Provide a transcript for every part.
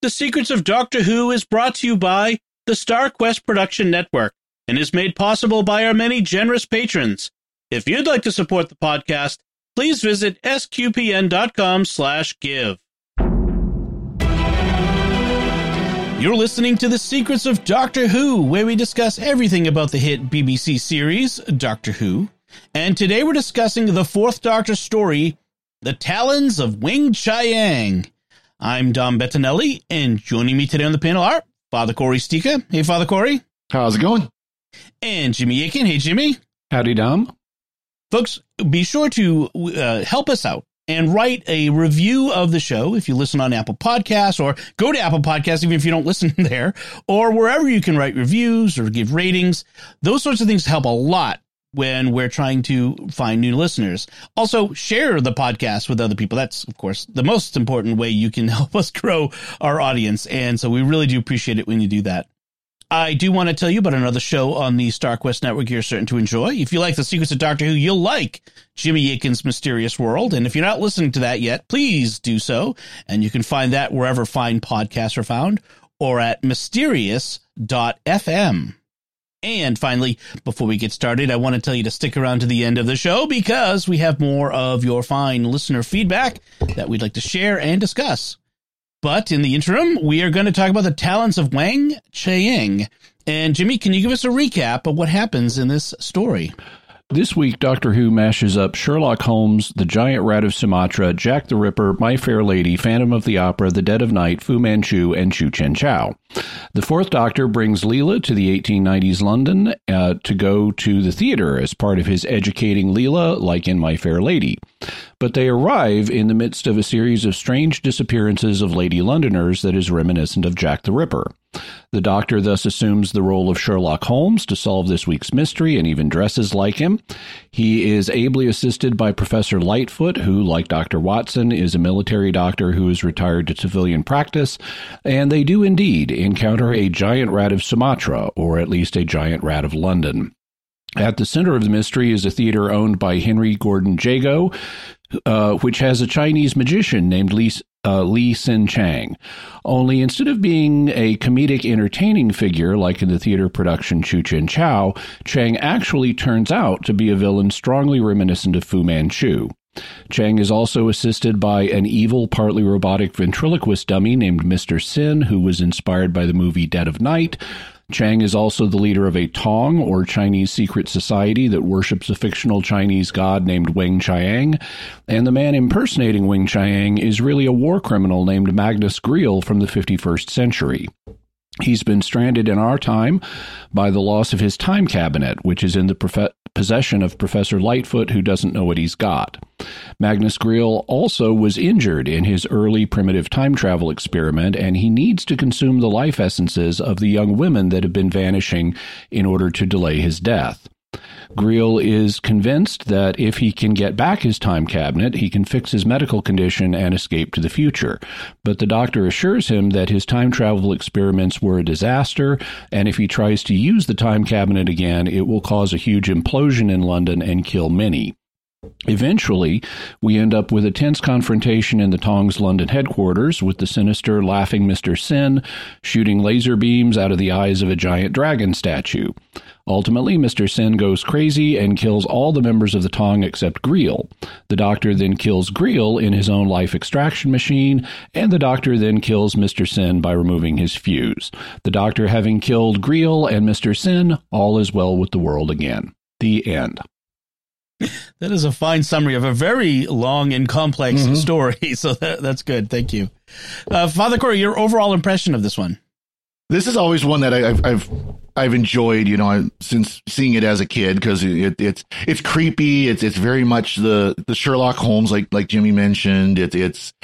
The Secrets of Doctor Who is brought to you by the StarQuest Production Network and is made possible by our many generous patrons. If you'd like to support the podcast, please visit sqpn.com slash give. You're listening to The Secrets of Doctor Who, where we discuss everything about the hit BBC series, Doctor Who. And today we're discussing the fourth Doctor story, The Talons of Weng Chiang. I'm Dom Bettinelli, and joining me today on the panel are Father Cory Sticha. Hey, Father Cory. How's it going? And Jimmy Akin. Hey, Jimmy. Howdy, Dom. Folks, be sure to uh, help us out and write a review of the show if you listen on Apple Podcasts or go to Apple Podcasts, even if you don't listen there, or wherever you can write reviews or give ratings. Those sorts of things help a lot when we're trying to find new listeners. Also, share the podcast with other people. That's, of course, the most important way you can help us grow our audience. And so we really do appreciate it when you do that. I do want to tell you about another show on the StarQuest Network you're certain to enjoy. If you like The Secrets of Doctor Who, you'll like Jimmy Akin's Mysterious World. And if you're not listening to that yet, please do so. And you can find that wherever fine podcasts are found or at mysterious.fm. And finally, before we get started, I want to tell you to stick around to the end of the show because we have more of your fine listener feedback that we'd like to share and discuss. But in the interim, we are going to talk about the Talons of Weng Chiang. And Jimmy, can you give us a recap of what happens in this story? This week, Doctor Who mashes up Sherlock Holmes, The Giant Rat of Sumatra, Jack the Ripper, My Fair Lady, Phantom of the Opera, The Dead of Night, Fu Manchu, and Chu Chin Chow. The fourth Doctor brings Leela to the 1890s London uh, to go to the theater as part of his educating Leela, like in My Fair Lady. But they arrive in the midst of a series of strange disappearances of Lady Londoners that is reminiscent of Jack the Ripper. The Doctor thus assumes the role of Sherlock Holmes to solve this week's mystery and even dresses like him. He is ably assisted by Professor Litefoot, who, like Dr. Watson, is a military doctor who is retired to civilian practice, and they do indeed encounter a giant rat of Sumatra, or at least a giant rat of London. At the center of the mystery is a theater owned by Henry Gordon Jago, uh, which has a Chinese magician named Li, uh, Li H'sen Chang. Only instead of being a comedic entertaining figure like in the theater production Chu Chin Chow, Chang actually turns out to be a villain strongly reminiscent of Fu Manchu. Chang is also assisted by an evil, partly robotic ventriloquist dummy named Mr. Sin, who was inspired by the movie Dead of Night. Chang is also the leader of a Tong, or Chinese secret society, that worships a fictional Chinese god named Weng Chiang. And the man impersonating Weng Chiang is really a war criminal named Magnus Greel from the 51st century. He's been stranded in our time by the loss of his time cabinet, which is in the prof- possession of Professor Litefoot, who doesn't know what he's got. Magnus Greel also was injured in his early primitive time travel experiment, and he needs to consume the life essences of the young women that have been vanishing in order to delay his death. Greel is convinced that if he can get back his time cabinet, he can fix his medical condition and escape to the future. But the doctor assures him that his time travel experiments were a disaster, and if he tries to use the time cabinet again, it will cause a huge implosion in London and kill many. Eventually, we end up with a tense confrontation in the Tong's London headquarters with the sinister, laughing Mr. Sin shooting laser beams out of the eyes of a giant dragon statue. Ultimately, Mr. Sin goes crazy and kills all the members of the Tong except Greel. The doctor then kills Greel in his own life extraction machine, and the doctor then kills Mr. Sin by removing his fuse. The doctor having killed Greel and Mr. Sin, all is well with the world again. The end. That is a fine summary of a very long and complex mm-hmm. story. So that, that's good. Thank you. Uh, Father Cory, your overall impression of this one? This is always one that I, have I've I've enjoyed, you know, since seeing it as a kid because it, it's it's creepy. It's it's very much the the Sherlock Holmes, like like Jimmy mentioned. It's it's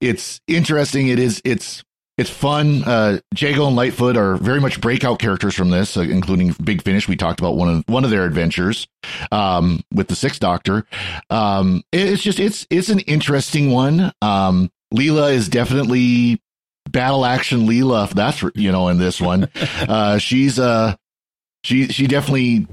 it's interesting. It is it's it's fun. Uh, Jago and Litefoot are very much breakout characters from this, uh, including Big Finish. We talked about one of one of their adventures um, with the Sixth Doctor. Um, it's just it's it's an interesting one. Um, Leela is definitely battle action Leela. That's you know in this one, uh, she's uh she she definitely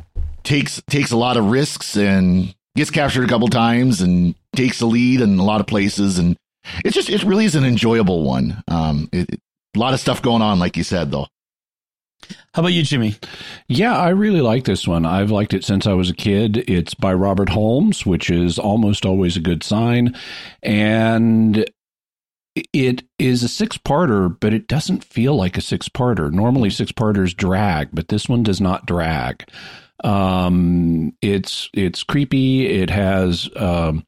takes takes a lot of risks and gets captured a couple times and takes the lead in a lot of places and it's just it really is an enjoyable one. Um, it, A lot of stuff going on, like you said, though. How about you, Jimmy? Yeah, I really like this one. I've liked it since I was a kid. It's by Robert Holmes, which is almost always a good sign. And it is a six parter, but it doesn't feel like a six parter. Normally, six parters drag, but this one does not drag. Um, it's it's creepy. It has um,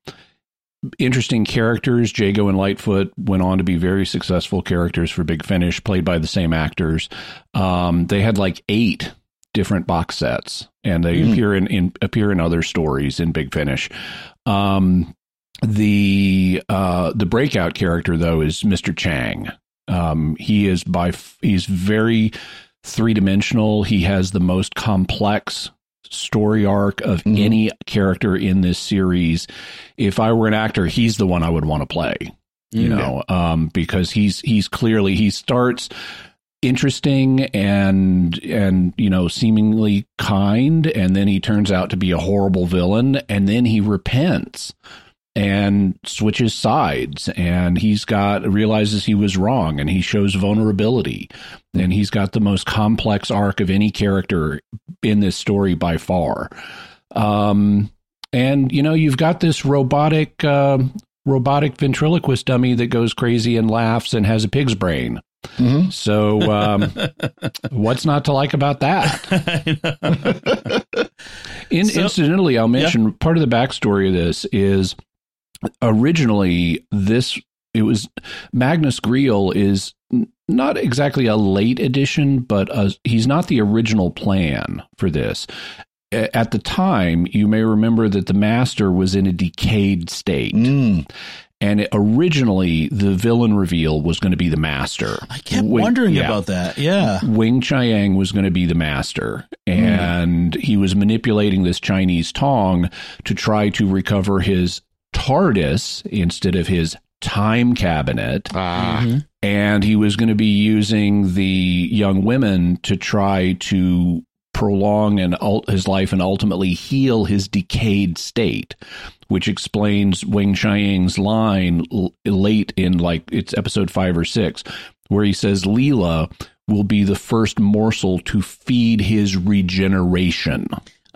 interesting characters. Jago and Litefoot went on to be very successful characters for Big Finish, played by the same actors. Um, they had like eight different box sets, and they mm. appear in, in, appear in other stories in Big Finish. Um, the uh, the breakout character though is Mr. Chang. Um, he is by he's very three dimensional. He has the most complex story arc of mm-hmm. any character in this series. If I were an actor, he's the one I would want to play. You mm-hmm. know, um, because he's he's clearly he starts interesting and and you know seemingly kind and then he turns out to be a horrible villain and then he repents and switches sides and he's got realizes he was wrong and he shows vulnerability and he's got the most complex arc of any character in this story by far um and you know you've got this robotic uh, robotic ventriloquist dummy that goes crazy and laughs and has a pig's brain Mm-hmm. So, um, what's not to like about that? In, so, incidentally, I'll mention yeah. part of the backstory of this is originally this it was Magnus Greel is not exactly a late edition, but a, he's not the original plan for this. At the time, you may remember that the master was in a decayed state. Mm. And it, originally, the villain reveal was going to be the master. I kept Wing, wondering yeah. about that. Yeah. Wing Chiang was going to be the master. And mm. he was manipulating this Chinese tong to try to recover his TARDIS instead of his time cabinet. Ah. Mm-hmm. And he was going to be using the young women to try to prolong and his life and ultimately heal his decayed state, which explains Wing Chiang's line l- late in like it's episode five or six, where he says Leela will be the first morsel to feed his regeneration.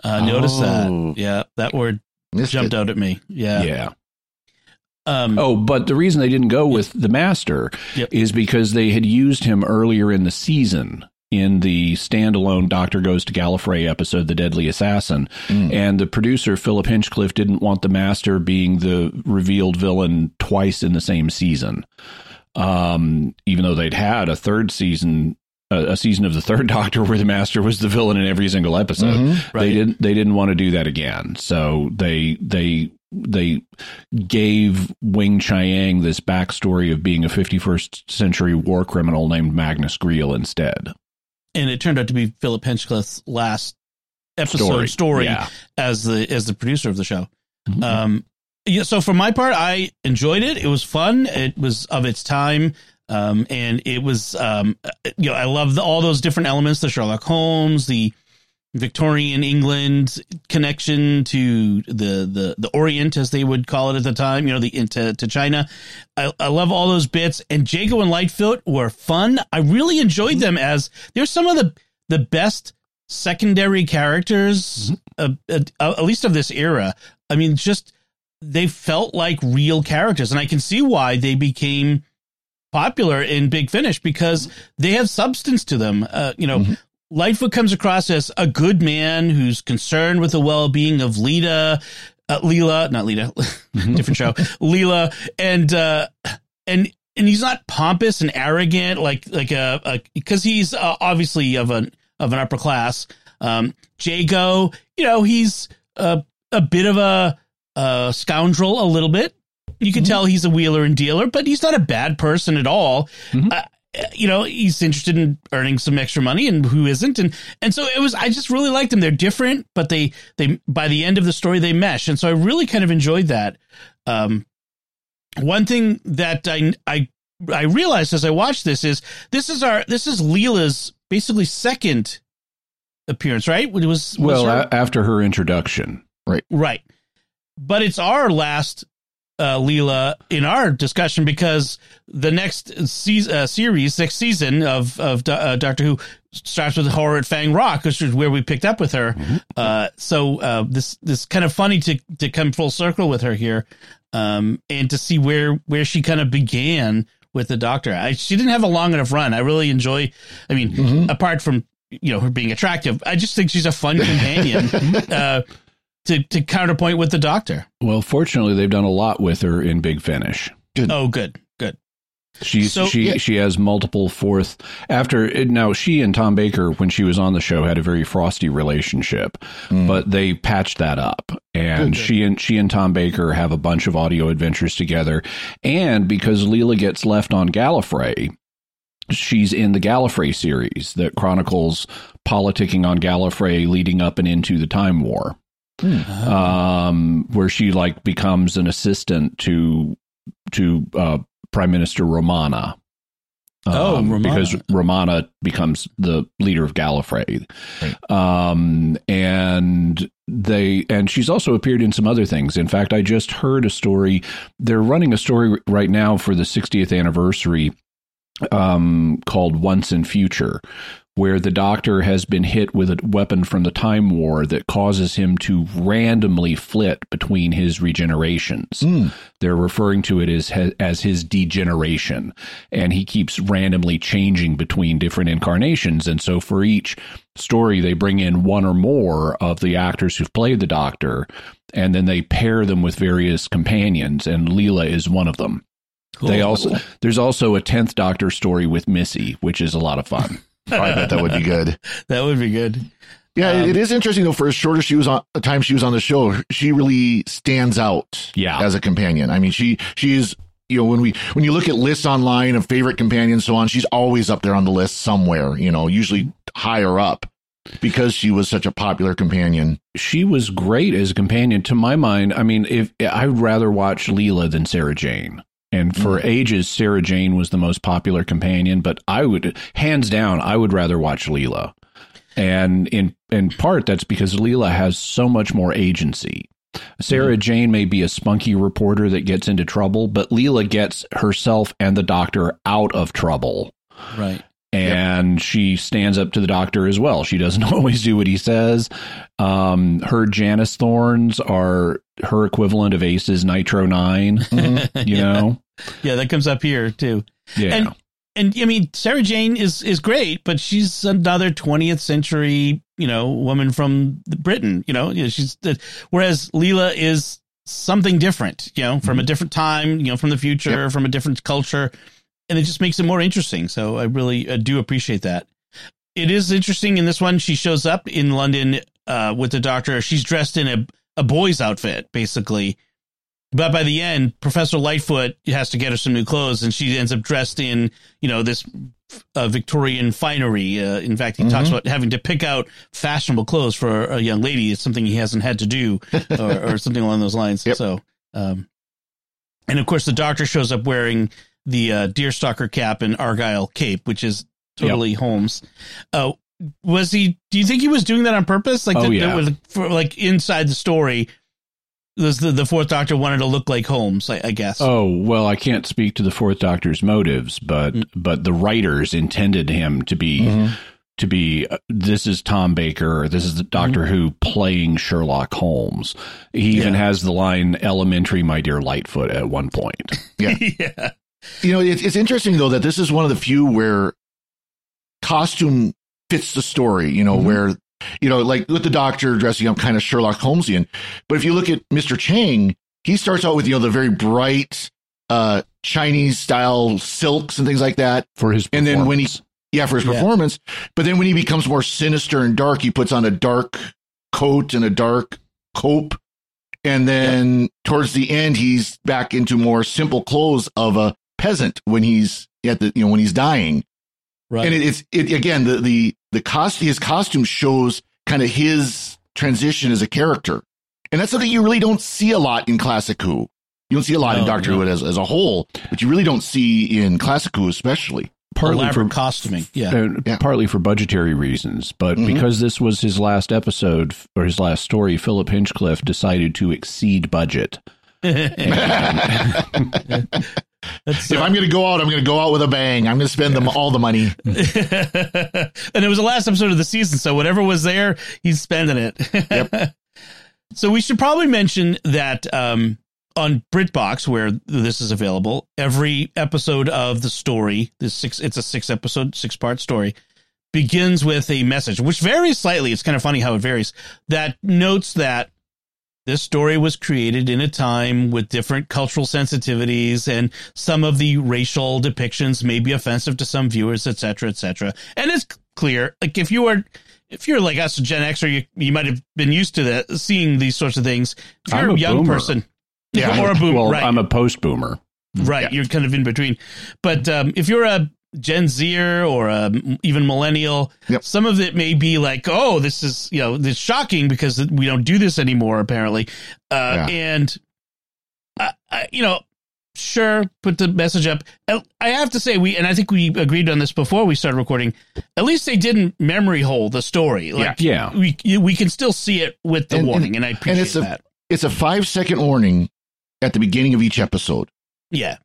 Uh, notice oh. that. Yeah, that word Missed jumped it. out at me. Yeah. Yeah. Um, oh, but the reason they didn't go with the master yep. is because they had used him earlier in the season in the standalone Doctor Goes to Gallifrey episode, The Deadly Assassin. Mm. And the producer, Philip Hinchcliffe, didn't want the master being the revealed villain twice in the same season. Um, even though they'd had a third season a, season of the third Doctor where the Master was the villain in every single episode. Mm-hmm, right. They didn't they didn't want to do that again, so they they they gave Wing Chiang this backstory of being a 51st century war criminal named Magnus Greel instead. And it turned out to be Philip Hinchcliffe's last episode story, story yeah. as the as the producer of the show. Mm-hmm. Um, yeah, so for my part, I enjoyed it. It was fun. It was of its time. Um, and it was, um, you know, I love the, all those different elements, the Sherlock Holmes, the Victorian England connection to the, the, the Orient, as they would call it at the time, you know, the, into, to China. I, I love all those bits and Jago and Litefoot were fun. I really enjoyed them as they're some of the, the best secondary characters, mm-hmm. uh, uh, at least of this era. I mean, just, they felt like real characters and I can see why they became, popular in Big Finish because they have substance to them. Uh, you know, mm-hmm. Litefoot comes across as a good man who's concerned with the well-being of Lita, uh, Leela, not Lita, different show, Leela, and uh, and and he's not pompous and arrogant like like a because he's uh, obviously of an of an upper class. Um, Jago, you know, he's a a bit of a, a scoundrel a little bit, you can mm-hmm. tell he's a wheeler and dealer, but he's not a bad person at all. Mm-hmm. Uh, you know, he's interested in earning some extra money, and who isn't? And and so it was. I just really liked them. They're different, but they they by the end of the story they mesh, and so I really kind of enjoyed that. Um, one thing that I I I realized as I watched this is this is our this is Leela's basically second appearance, right? It was, was well her, a- after her introduction, right? Right, but it's our last uh, Leela in our discussion because the next se- uh, series, next season of of uh, Doctor Who starts with horror at Fang Rock, which is where we picked up with her. Mm-hmm. Uh, so uh, this this kind of funny to to come full circle with her here, um, and to see where where she kind of began with the Doctor. I, she didn't have a long enough run. I really enjoy. I mean, mm-hmm. apart from you know her being attractive, I just think she's a fun companion. uh, to, to counterpoint with the doctor. Well, fortunately, they've done a lot with her in Big Finish. Good. Oh, good, good. She's so, she yeah. she has multiple fourth after now she and Tom Baker when she was on the show had a very frosty relationship, mm. but they patched that up and good, she and she and Tom Baker have a bunch of audio adventures together, and because Leela gets left on Gallifrey, she's in the Gallifrey series that chronicles politicking on Gallifrey leading up and into the Time War. Hmm. Um, where she like becomes an assistant to to uh, Prime Minister Romana. Oh, um, oh, Romana. because Romana becomes the leader of Gallifrey, right. um, and they and she's also appeared in some other things. In fact, I just heard a story. They're running a story right now for the 60th anniversary um, called Once and Future, where the doctor has been hit with a weapon from the Time War that causes him to randomly flit between his regenerations. Mm. They're referring to it as as his degeneration, and he keeps randomly changing between different incarnations. And so, for each story, they bring in one or more of the actors who've played the Doctor, and then they pair them with various companions, and Leela is one of them. Cool. They also there's also a tenth Doctor story with Missy, which is a lot of fun. I bet that would be good. that would be good. Yeah, um, it is interesting though. For as short as she was on the time she was on the show, she really stands out. Yeah. as a companion. I mean, she she's you know when we when you look at lists online of favorite companions so on, she's always up there on the list somewhere. You know, usually higher up because she was such a popular companion. She was great as a companion to my mind. I mean, if I would rather watch Leela than Sarah Jane. And for mm. ages, Sarah Jane was the most popular companion, but I would, hands down, I would rather watch Leela. And in in part, that's because Leela has so much more agency. Sarah mm. Jane may be a spunky reporter that gets into trouble, but Leela gets herself and the doctor out of trouble. Right and yep. she stands up to the doctor as well. She doesn't always do what he says. Um, her Janis Thorns are her equivalent of Ace's Nitro 9 mm-hmm. you know. Yeah, that comes up here too. Yeah. And, and I mean, Sarah Jane is is great, but she's another 20th century, you know, woman from Britain. You know, she's whereas Leela is something different. You know, from mm-hmm. a different time. You know, from the future, yep. from a different culture and it just makes it more interesting. So I really uh, do appreciate that. It is interesting in this one. She shows up in London uh, with the doctor. She's dressed in a, a boy's outfit, basically. But by the end, Professor Litefoot has to get her some new clothes, and she ends up dressed in, you know, this uh, Victorian finery. Uh, in fact, he mm-hmm. talks about having to pick out fashionable clothes for a young lady. It's something he hasn't had to do, or, or something along those lines. Yep. So, um, and of course, the doctor shows up wearing the uh, deerstalker cap and argyle cape, which is totally yep. Holmes. Uh, was he? Do you think he was doing that on purpose? Like, oh, the, yeah. for, like inside the story, was the, the fourth Doctor wanted to look like Holmes? I, I, guess. Oh well, I can't speak to the fourth Doctor's motives, but mm-hmm. but the writers intended him to be. Mm-hmm. To be, uh, this is Tom Baker. This is the Doctor mm-hmm. Who playing Sherlock Holmes. He even has the line "Elementary, my dear Litefoot" at one point. Yeah, yeah. You know, it's, it's interesting though that this is one of the few where costume fits the story, you know, mm-hmm. where, you know, like with the doctor dressing up kind of Sherlock Holmesian. But if you look at Mr. Chang, he starts out with, you know, the very bright, uh, Chinese style silks and things like that. For his And then when he, yeah, for his yeah. performance. But then when he becomes more sinister and dark, he puts on a dark coat and a dark cope. And then towards the end, he's back into more simple clothes of a peasant when he's at the you know when he's dying. Right. And it, it's it again the the the cost his costume shows kind of his transition as a character, and that's something you really don't see a lot in classic Who. You don't see a lot no, in Doctor no. Who as as a whole, but you really don't see in classic Who especially. Partly for costuming, yeah. Uh, yeah. partly for budgetary reasons, but mm-hmm. because this was his last episode or his last story, Philip Hinchcliffe decided to exceed budget if I'm going to go out, I'm going to go out with a bang. I'm going to spend them all the money. and it was the last episode of the season, so whatever was there, he's spending it. Yep. so we should probably mention that um, on BritBox, where this is available, every episode of the story, this six, it's a six episode, six part story, begins with a message, which varies slightly. It's kind of funny how it varies. That notes that this story was created in a time with different cultural sensitivities and some of the racial depictions may be offensive to some viewers, etc., etc. And it's clear, like if you are, if you're like us, Gen X, or you, you might have been used to that, seeing these sorts of things. If you're I'm a a young boomer. person, Yeah. or a boomer, well, right? I'm a post boomer. Right, you're kind of in between. But um, if you're a Gen Zer or a, even millennial, Yep. some of it may be like, "Oh, this is you know, this is shocking because we don't do this anymore." Apparently, uh, Yeah. and I, I, you know, sure, put the message up. Uh, I have to say, we and I think we agreed on this before we started recording. At least they didn't memory hole the story. Like, Yeah. we we can still see it with the And- warning, and, I appreciate it's a- that. It's a five second warning at the beginning of each episode. Yeah,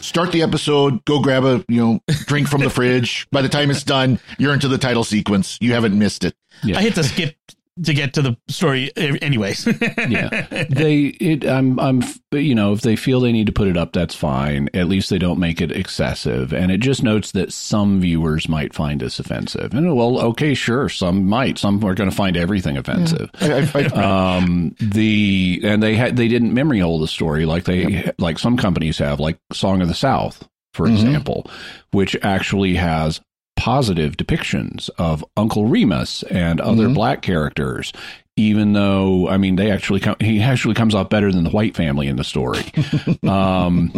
Start the episode, go grab a, you know, drink from the fridge. By the time it's done, you're into the title sequence. You haven't missed it. Yeah. I hit the skip to get to the story, anyways. yeah. They it i'm i'm you know if they feel they need to put it up that's fine. At least they don't make it excessive. And it just notes that some viewers might find this offensive. And well okay sure some might. Some are going to find everything offensive. I, I, I, um the and they had they didn't memory hole the story like they like some companies have like song of the south for Mhm. example which actually has positive depictions of uncle remus and other Mhm. black characters even though i mean they actually come he actually comes off better than the white family in the story um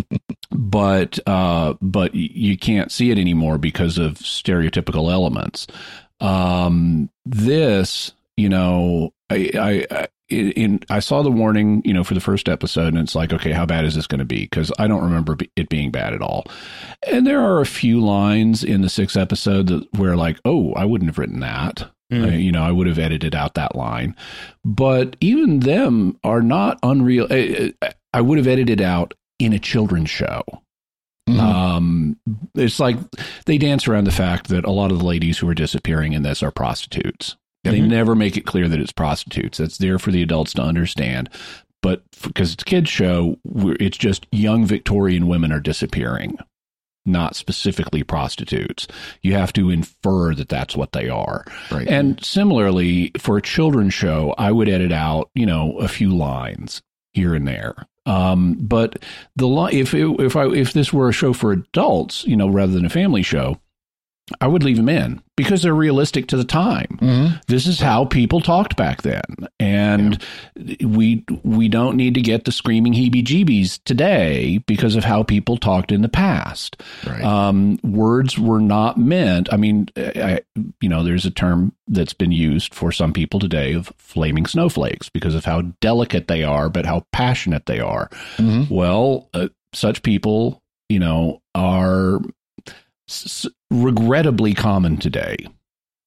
but uh but you can't see it anymore because of stereotypical elements um this you know i i, I in I saw the warning, you know, for the first episode, and it's like, okay, how bad is this going to be? Because I don't remember it being bad at all. And there are a few lines in the sixth episode that where, like, oh, I wouldn't have written that. Mm. Uh, you know, I would have edited out that line. But even them are not unreal. I, I- I would have edited out in a children's show. Mhm. Um, it's like they dance around the fact that a lot of the ladies who are disappearing in this are prostitutes. They Mhm. never make it clear that it's prostitutes. That's there for the adults to understand. But because it's a kids show, we're, it's just young Victorian women are disappearing, not specifically prostitutes. You have to infer that that's what they are. right. And similarly, for a children's show, I would edit out, you know, a few lines here and there. Um, but the li- if it, if I if this were a show for adults, you know, rather than a family show, I would leave them in because they're realistic to the time. Mhm. This is how people talked back then, and we we don't need to get the screaming heebie-jeebies today because of how people talked in the past Right. um, words were not meant. I mean, I, you know, there's a term that's been used for some people today of flaming snowflakes because of how delicate they are, but how passionate they are. Mhm. Well, uh, such people, you know, are s- regrettably common today.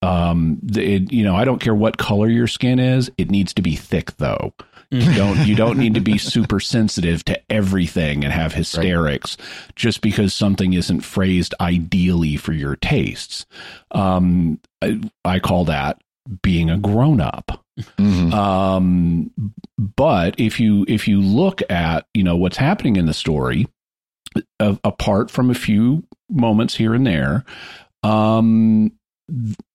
Um, it, you know, I don't care what color your skin is; it needs to be thick, though. You don't you don't need to be super sensitive to everything and have hysterics just because something isn't phrased ideally for your tastes. Um, I, I call that being a grown up. Mhm. Um, but if you if you look at you know what's happening in the story, a- apart from a few moments here and there, um,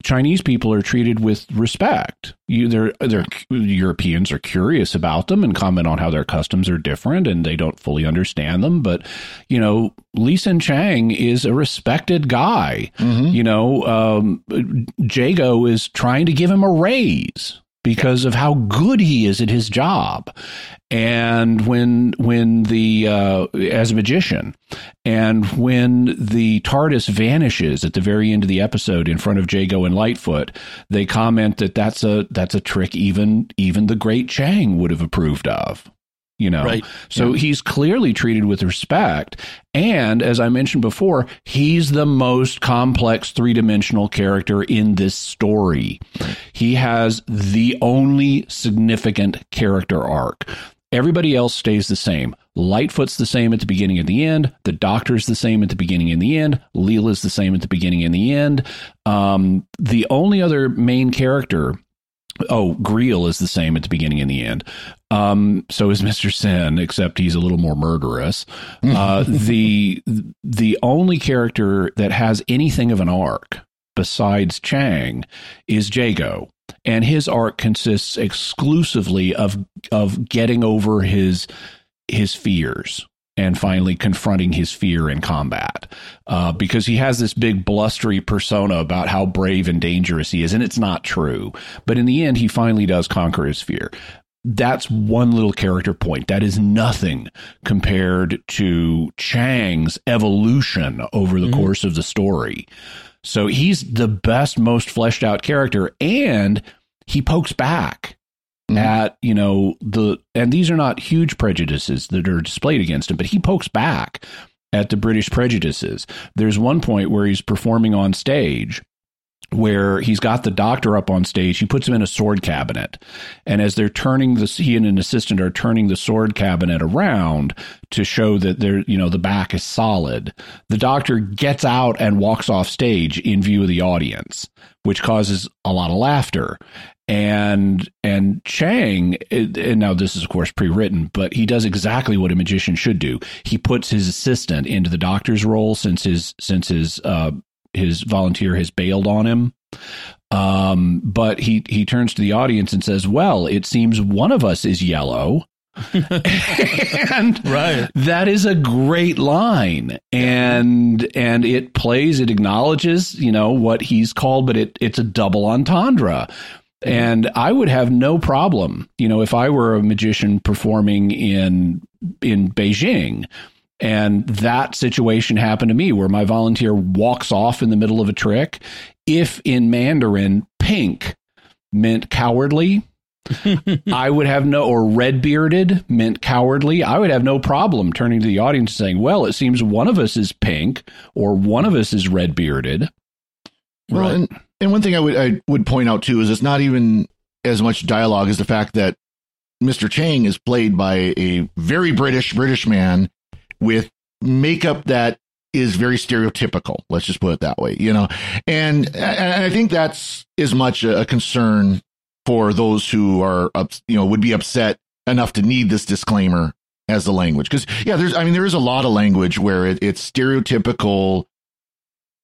Chinese people are treated with respect. You, they're, they're Europeans are curious about them and comment on how their customs are different, and they don't fully understand them. But you know, Li H'sen Chang is a respected guy. Mhm. You know, um, Jago is trying to give him a raise because of how good he is at his job. And when when the uh, as a magician, and when the TARDIS vanishes at the very end of the episode in front of Jago and Litefoot, they comment that that's a that's a trick even even the great Chang would have approved of. You know, Right. so he's clearly treated with respect. And as I mentioned before, he's the most complex three dimensional character in this story. He has the only significant character arc. Everybody else stays the same. Litefoot's the same at the beginning and the end. The Doctor's the same at the beginning and the end. Leela's the same at the beginning and the end. Um, the only other main character Oh, Greel is the same at the beginning and the end. Um, so is Mister Sin, except he's a little more murderous. Uh, the the only character that has anything of an arc besides Chang is Jago, and his arc consists exclusively of of getting over his his fears and finally confronting his fear in combat. Uh, because he has this big blustery persona about how brave and dangerous he is and it's not true. But in the end he finally does conquer his fear. That's one little character point. That is nothing compared to chang's evolution over the mm-hmm. course of the story. So he's the best most fleshed out character and he pokes back mm-hmm. at you know the and these are not huge prejudices that are displayed against him but he pokes back at the british prejudices there's one point where he's performing on stage where he's got the doctor up on stage. He puts him in a sword cabinet. And as they're turning the, he and an assistant are turning the sword cabinet around to show that they're, you know, the back is solid. The doctor gets out and walks off stage in view of the audience, which causes a lot of laughter and and Chang and now this is of course pre-written but he does exactly what a magician should do he puts his assistant into the doctor's role since his since his uh his volunteer has bailed on him. Um but he he turns to the audience and says well it seems one of us is yellow. And right. that is a great line. And and it plays it acknowledges you know what he's called but it it's a double entendre. And I would have no problem, you know, if I were a magician performing in in Beijing and that situation happened to me where my volunteer walks off in the middle of a trick, if in Mandarin pink meant cowardly, I would have no, or red bearded meant cowardly. I would have no problem turning to the audience and saying, well, it seems one of us is pink or one of us is red bearded. Well, right. and and one thing I would I would point out too is it's not even as much dialogue as the fact that Mr. Chang is played by a very British British man with makeup that is very stereotypical. Let's just put it that way, you know. And and I think that's as much a concern for those who are up, you know, would be upset enough to need this disclaimer as the language. Because yeah, there's I mean there is a lot of language where it, it's stereotypical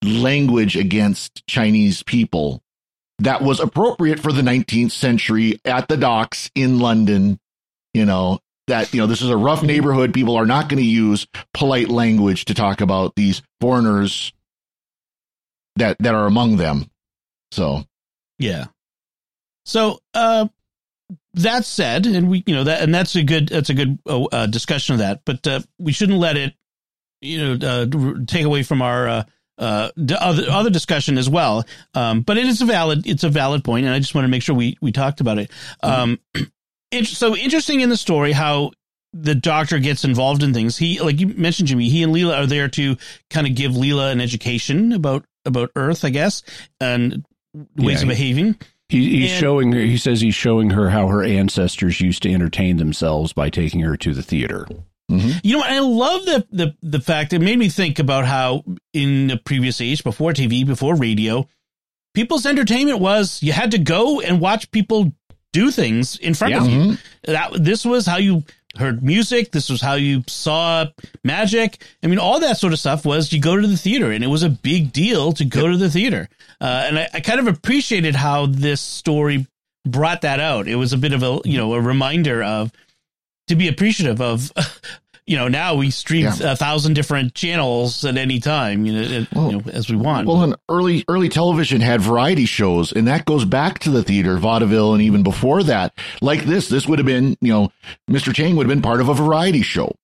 language against Chinese people that was appropriate for the 19th century at the docks in London. You know, that, you know, this is a rough neighborhood. People are not going to use polite language to talk about these foreigners that, that are among them. So, yeah. So, uh, that said, and we, you know, that, and that's a good, that's a good uh, uh discussion of that, but, uh, we shouldn't let it, you know, uh, take away from our, uh, uh, other other discussion as well. Um, but it is a valid it's a valid point, and I just want to make sure we we talked about it. Um, it's so interesting in the story how the doctor gets involved in things. He like you mentioned, Jimmy. He and Leela are there to kind of give Leela an education about about Earth, I guess, and ways yeah, of behaving. He, he's and, showing her. He says he's showing her how her ancestors used to entertain themselves by taking her to the theater. Mm-hmm. You know, I love the, the the fact it made me think about how in the previous age, before TV, before radio, people's entertainment was you had to go and watch people do things in front yeah. of you. Mm-hmm. That this was how you heard music. This was how you saw magic. I mean, all that sort of stuff was you go to the theater, and it was a big deal to go yep. to the theater. Uh, and I, I kind of appreciated how this story brought that out. It was a bit of a you know a reminder of to be appreciative of you know now we stream yeah. a thousand different channels at any time you know, well, you know, as we want well and early early television had variety shows and that goes back to the theater vaudeville and even before that like this this would have been you know mr chang would have been part of a variety show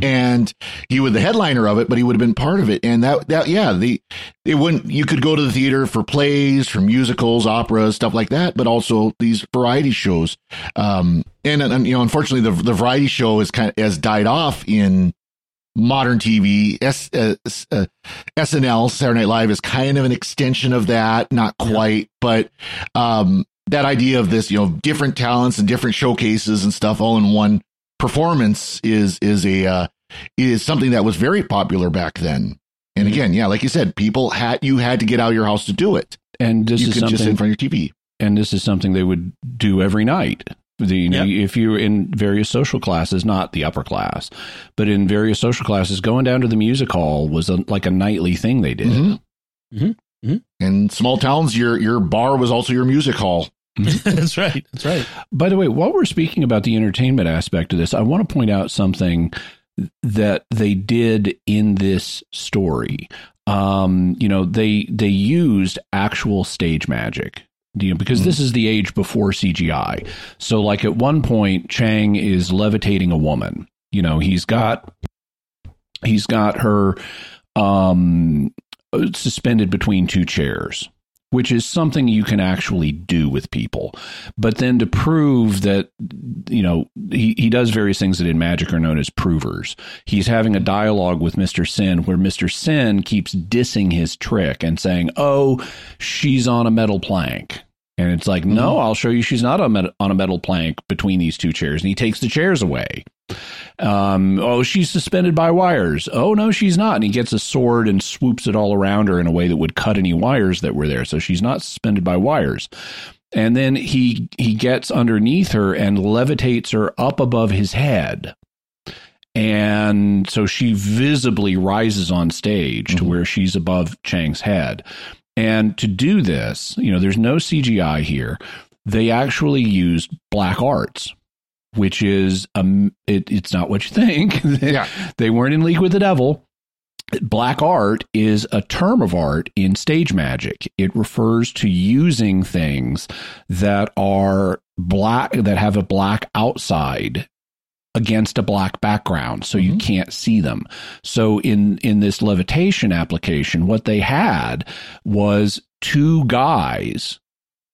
and he was the headliner of it, but he would have been part of it. And that, that, yeah, the, it wouldn't, you could go to the theater for plays, for musicals, operas, stuff like that, but also these variety shows. Um, and, and, you know, unfortunately, the, the variety show is kind of, has died off in modern TV. S, uh, uh, SNL, Saturday Night Live is kind of an extension of that, not quite, yeah. but, um, that idea of this, you know, different talents and different showcases and stuff all in one performance is is a uh, is something that was very popular back then. And Mm-hmm. again, yeah, like you said, people had you had to get out of your house to do it. And this you is could just something in front of your TV. and this is something they would do every night. The, you know, if you're in various social classes, not the upper class, but in various social classes, going down to the music hall was a, like a nightly thing they did. Mhm. Mhm. Mhm. In small towns, your your bar was also your music hall. that's right. That's right. By the way, while we're speaking about the entertainment aspect of this, I want to point out something that they did in this story. Um, you know, they they used actual stage magic. You know, because this is the age before CGI. So like at one point Chang is levitating a woman. You know, he's got he's got her um suspended between two chairs which is something you can actually do with people. But then to prove that, you know, he, he does various things that in magic are known as provers. He's having a dialogue with Mr. Sin where Mr. Sin keeps dissing his trick and saying, oh, she's on a metal plank. And it's like, no, mm-hmm. I'll show you she's not on, met- on a metal plank between these two chairs. And he takes the chairs away. Um, oh, she's suspended by wires. Oh, no, she's not. And he gets a sword and swoops it all around her in a way that would cut any wires that were there. So she's not suspended by wires. And then he he gets underneath her and levitates her up above his head. And so she visibly rises on stage to Mhm. where she's above Chang's head. And to do this, you know, there's no CGI here. They actually used black arts, which is um, it, it's not what you think. Yeah. they weren't in league with the devil. Black art is a term of art in stage magic. It refers to using things that are black, that have a black outside against a black background so you Mhm. can't see them. So in in this levitation application what they had was two guys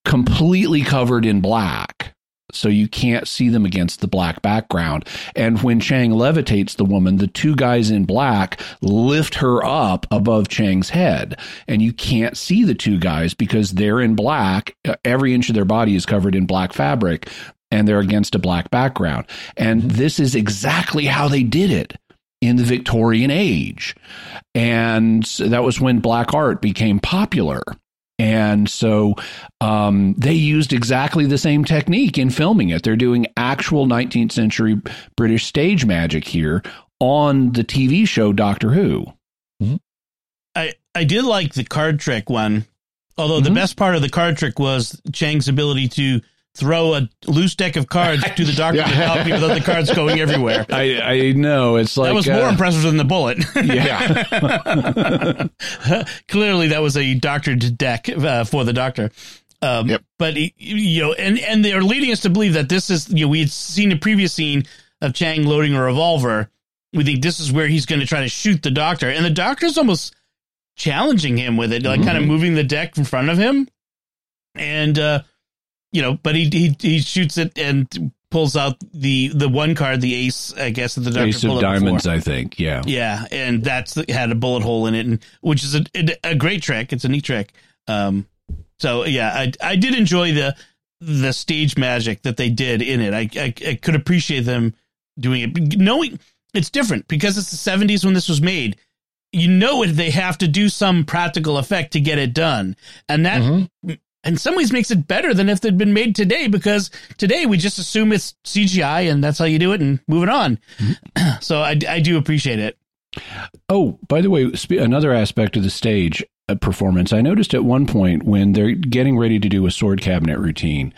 completely covered in black so you can't see them against the black background and when Chang levitates the woman the two guys in black lift her up above Chang's head and you can't see the two guys because they're in black uh, every inch of their body is covered in black fabric and they're against a black background. And this is exactly how they did it in the Victorian age. And that was when black art became popular. And so um, they used exactly the same technique in filming it. They're doing actual 19th century British stage magic here on the TV show Doctor Who. I, I did like the card trick one, although the Mhm. best part of the card trick was Chang's ability to throw a loose deck of cards to the doctor Yeah. without, without the cards going everywhere. I, I know. It's like. that was more uh, impressive than the bullet. Yeah. Clearly, that was a doctored deck uh, for the doctor. Um, Yep. But you know, and and they're leading us to believe that this is you know we had seen a previous scene of Chang loading a revolver. We think this is where he's going to try to shoot the doctor, and the doctor's almost challenging him with it, like kind of moving the deck in front of him, and uh, you know, but he he he shoots it and pulls out the the one card, the ace, I guess, that the doctor Ace of out before. Diamonds, I think. Yeah. Yeah, and that's had a bullet hole in it, and which is a, a great trick. It's a neat trick. Um, so yeah, I I did enjoy the the stage magic that they did in it. I I, I could appreciate them doing it, knowing it's different because it's the seventies when this was made. You know it. They have to do some practical effect to get it done, and that Mhm. In some ways makes it better than if they'd been made today because today we just assume it's CGI and that's how you do it and move it on. so I, I do appreciate it. Oh, by the way, another aspect of the stage uh, performance, I noticed at one point when they're getting ready to do a sword cabinet routine,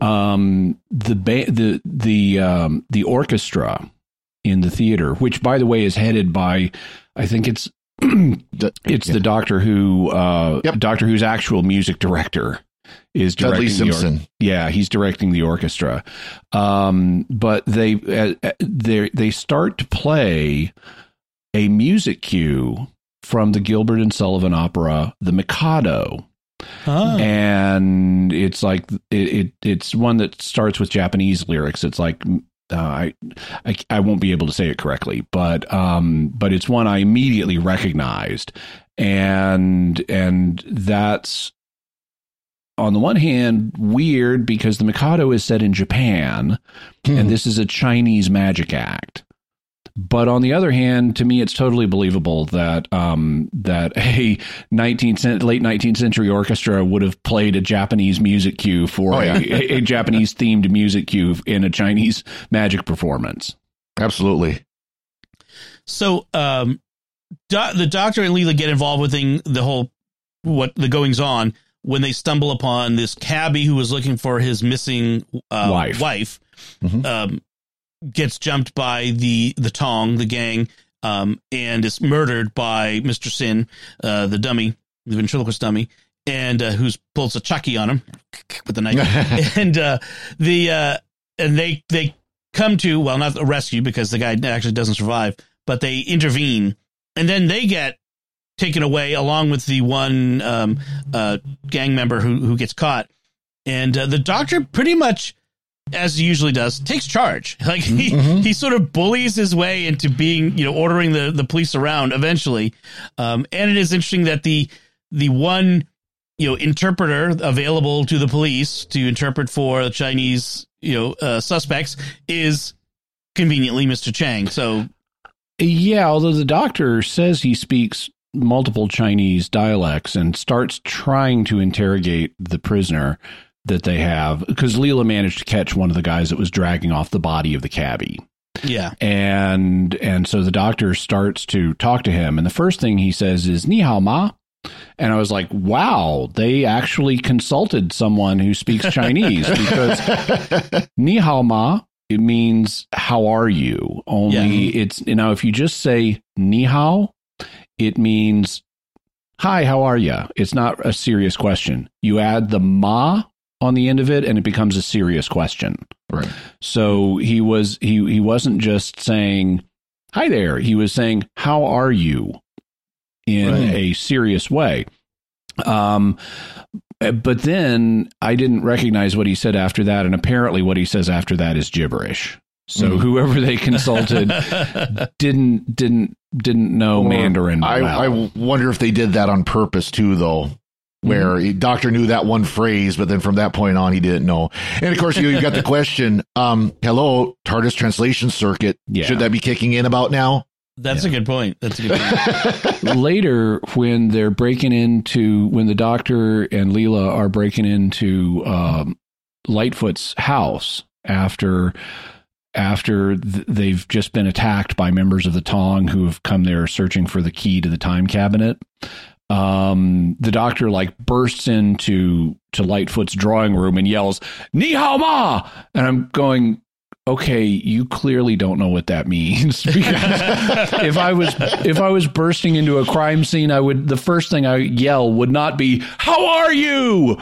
um, the ba- the the um, the orchestra in the theater, which by the way is headed by, I think it's it's yeah. the Doctor Who uh, Yep. Doctor Who's actual music director is Dudley directing the or- Simpson. yeah, he's directing the orchestra. Um, but they uh, they they start to play a music cue from the Gilbert and Sullivan opera, The Mikado, Oh. and it's like it, it it's one that starts with Japanese lyrics. It's like. Uh, I, I I won't be able to say it correctly, but um, but it's one I immediately recognized, and and that's on the one hand, weird because the Mikado is set in Japan and this is a Chinese magic act. But on the other hand, to me, it's totally believable that um, that a 19th cent- late 19th century orchestra would have played a Japanese music cue for Oh, yeah. a, a Japanese themed music cue in a Chinese magic performance. Absolutely. So, um, do- the doctor and Leela get involved with thing, the whole what the goings on when they stumble upon this cabbie who was looking for his missing uh, Wife. wife Mhm. um, gets jumped by the the Tong, the gang, um, and is murdered by Mister Sin, uh, the dummy, the ventriloquist dummy, and uh, who's pulls a chucky on him with the knife, and uh, the uh, and they they come to well not a rescue because the guy actually doesn't survive, but they intervene, and then they get taken away along with the one um, uh, gang member who who gets caught, and uh, the doctor pretty much as he usually does, takes charge. Like he, he sort of bullies his way into being, you know, ordering the, the police around eventually. Um, and it is interesting that the the one, you know, interpreter available to the police to interpret for the Chinese, you know, uh, suspects is conveniently Mr. Chang. So Yeah, although the doctor says he speaks multiple Chinese dialects and starts trying to interrogate the prisoner that they have because Leela managed to catch one of the guys that was dragging off the body of the cabbie. yeah, And and so the doctor starts to talk to him and the first thing he says is ni hao ma. And I was like, wow, they actually consulted someone who speaks Chinese because ni hao ma it means how are you? Only it's you know if you just say ni hao it means hi how are you it's not a serious question. You add the ma on the end of it and it becomes a serious question Right. so he was he he wasn't just saying hi there he was saying how are you in Right. a serious way um but then I didn't recognize what he said after that, and apparently what he says after that is gibberish. So Mhm. whoever they consulted didn't didn't didn't know Or Mandarin. I, well. I wonder if they did that on purpose too, though. Where he- doctor knew that one phrase, but then from that point on, he didn't know. And of course, you, you got the question. Um, hello, TARDIS translation circuit. Yeah. Should that be kicking in about now? that's a good point. That's a good point. later when they're breaking into when the doctor and Leela are breaking into um, Litefoot's house after after th- they've just been attacked by members of the Tong who have come there searching for the key to the time cabinet. Um, the doctor like bursts into to Litefoot's drawing room and yells, "Ni hao ma!" And I'm going, okay, you clearly don't know what that means because if I was if I was bursting into a crime scene, I would the first thing I yell would not be "How are you?"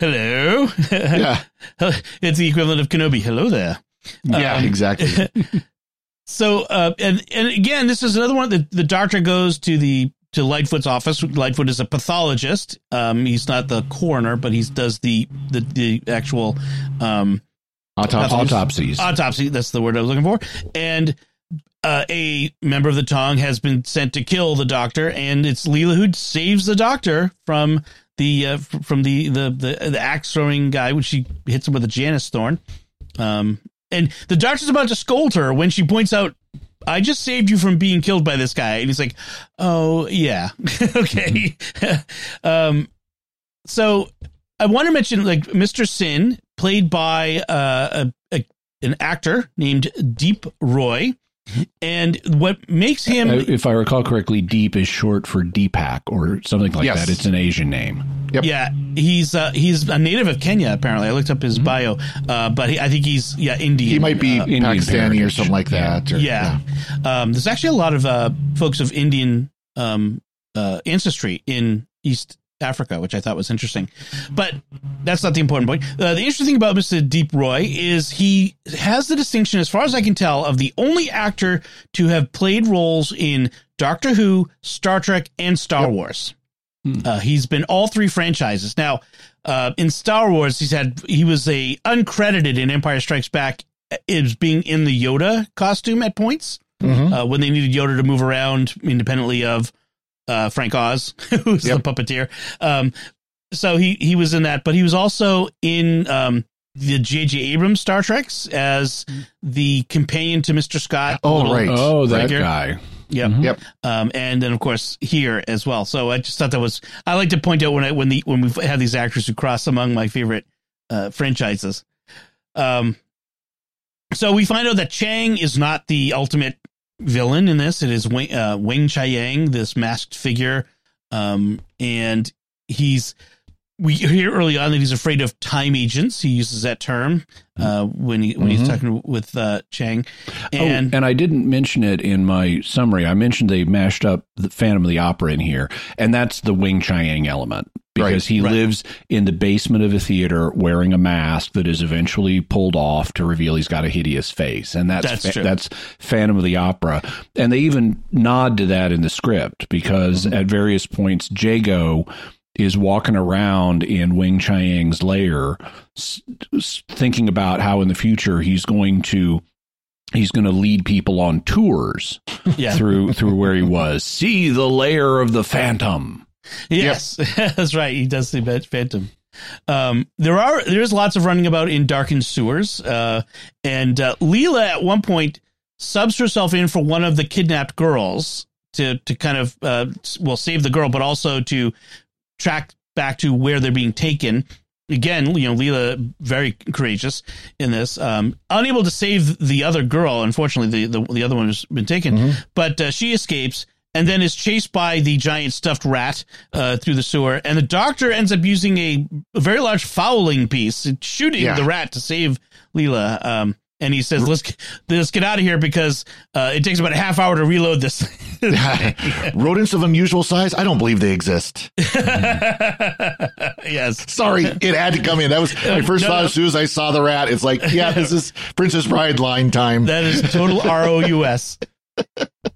Hello. yeah. it's the equivalent of Kenobi. Hello there. Yeah, Um, exactly. So, uh, and and again, this is another one. The the doctor goes to the to Litefoot's office. Litefoot is a pathologist. Um, he's not the coroner, but he does the the the actual um Autopsy. Autopsies. autopsy. That's the word I was looking for. And uh, a member of the Tong has been sent to kill the doctor, and it's Leela who saves the doctor from the uh, from the the the, the axe throwing guy when she hits him with a Janis thorn. Um, and the doctor's about to scold her when she points out. I just saved you from being killed by this guy. And he's like, Oh, yeah. okay. um, so I want to mention like Mr. Sin, played by uh, a, a an actor named Deep Roy, and what makes him Uh, if I recall correctly, Deep is short for Deepak or something like Yes. that. It's an Asian name. Yep. yeah he's uh, he's a native of Kenya apparently. I looked up his bio, uh, but he, I think he's yeah Indian. He might be Uh, Indian Pakistani or something like that. or- yeah. Um, there's actually a lot of uh, folks of Indian um, uh, ancestry in East Africa, which I thought was interesting. But that's not the important point. Uh, the interesting thing about Mr. Deep Roy is he has the distinction, as far as I can tell, of the only actor to have played roles in Doctor Who, Star Trek, and Star Wars. Hmm. Uh, he's been all three franchises. Now, uh, in Star Wars, he's had he was a uncredited in Empire Strikes Back is being in the Yoda costume at points Mhm. uh, when they needed Yoda to move around independently of uh, Frank Oz, who's Yep. the puppeteer. Um, so he he was in that, but he was also in um, the J.J. Abrams Star Treks as the companion to Mr. Scott. Oh, Little- right. Oh, that Figure. guy. Yep. Mhm. Yep. Um, and then of course here as well. So I just thought that was I like to point out when I when the when we have these actors who cross among my favorite uh, franchises. Um, so we find out that Chang is not the ultimate villain in this. It is Weng, uh, Weng-Chiang, this masked figure, um, and he's we hear early on that he's afraid of time agents. He uses that term uh, when he when he's Mhm. talking with uh, Chang, and And, oh, and I didn't mention it in my summary. I mentioned they mashed up the Phantom of the Opera in here, and that's the Weng-Chiang element because Right, he right. lives in the basement of a theater wearing a mask that is eventually pulled off to reveal he's got a hideous face, and that's That's fa- that's Phantom of the Opera, and they even nod to that in the script because Mm-hmm. at various points Jago is walking around in Weng-Chiang's lair, s- s- thinking about how in the future he's going to he's going to lead people on tours yeah, through through where he was. See the lair of the Phantom. Yes, that's right. He does the Phan- Phantom. Um, there are there's lots of running about in darkened sewers, uh, and uh, Leela at one point subs herself in for one of the kidnapped girls to to kind of uh, well save the girl, but also to track back to where they're being taken. Again, you know, Leela very courageous in this. Um, unable to save the other girl, unfortunately, the the, the other one has been taken, but uh, she escapes and then is chased by the giant stuffed rat uh, through the sewer. And the doctor ends up using a, very large fowling piece, shooting Yeah. the rat to save Leela. Um, and he says, "Let's let's get out of here because uh, it takes about a half hour to reload this." Rodents of unusual size? I don't believe they exist. yes. Sorry, it had to come in. That was my first No, thought no. as soon as I saw the rat. It's like, yeah, this is Princess Bride line time. That is total R O U S.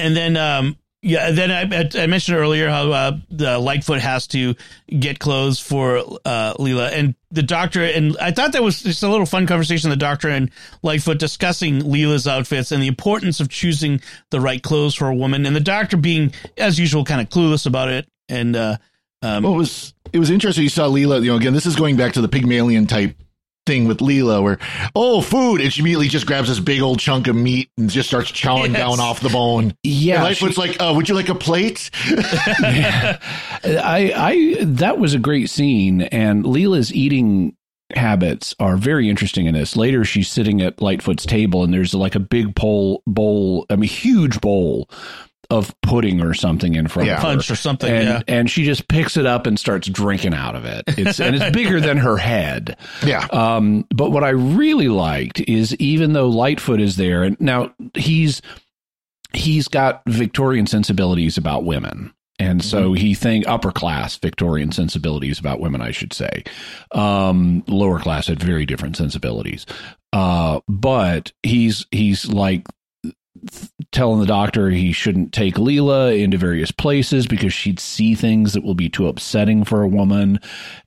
And then, um, yeah, then I, I mentioned earlier how uh, the Litefoot has to get clothes for uh, Leela and the doctor. And I thought that was just a little fun conversation. The doctor and Litefoot discussing Leela's outfits and the importance of choosing the right clothes for a woman. And the doctor being, as usual, kind of clueless about it. And uh, um, Well, it was it was interesting. You saw Leela. You know, again, this is going back to the Pygmalion type thing with Leela, where oh, food, and she immediately just grabs this big old chunk of meat and just starts chowing Yes. down off the bone. Yeah, and Litefoot's like, uh, "Would you like a plate?" I, I that was a great scene, and Leela's eating habits are very interesting in this. Later, she's sitting at Litefoot's table, and there's like a big bowl, bowl, I mean, huge bowl of pudding or something in front Yeah. of her. punch or something. And, yeah. and she just picks it up and starts drinking out of it. It's and it's bigger than her head. yeah, Um, but what I really liked is even though Litefoot is there, and now he's he's got Victorian sensibilities about women. And so he think upper class Victorian sensibilities about women, I should say. Um, lower class had very different sensibilities. Uh, but he's he's like telling the doctor he shouldn't take Leela into various places because she'd see things that will be too upsetting for a woman.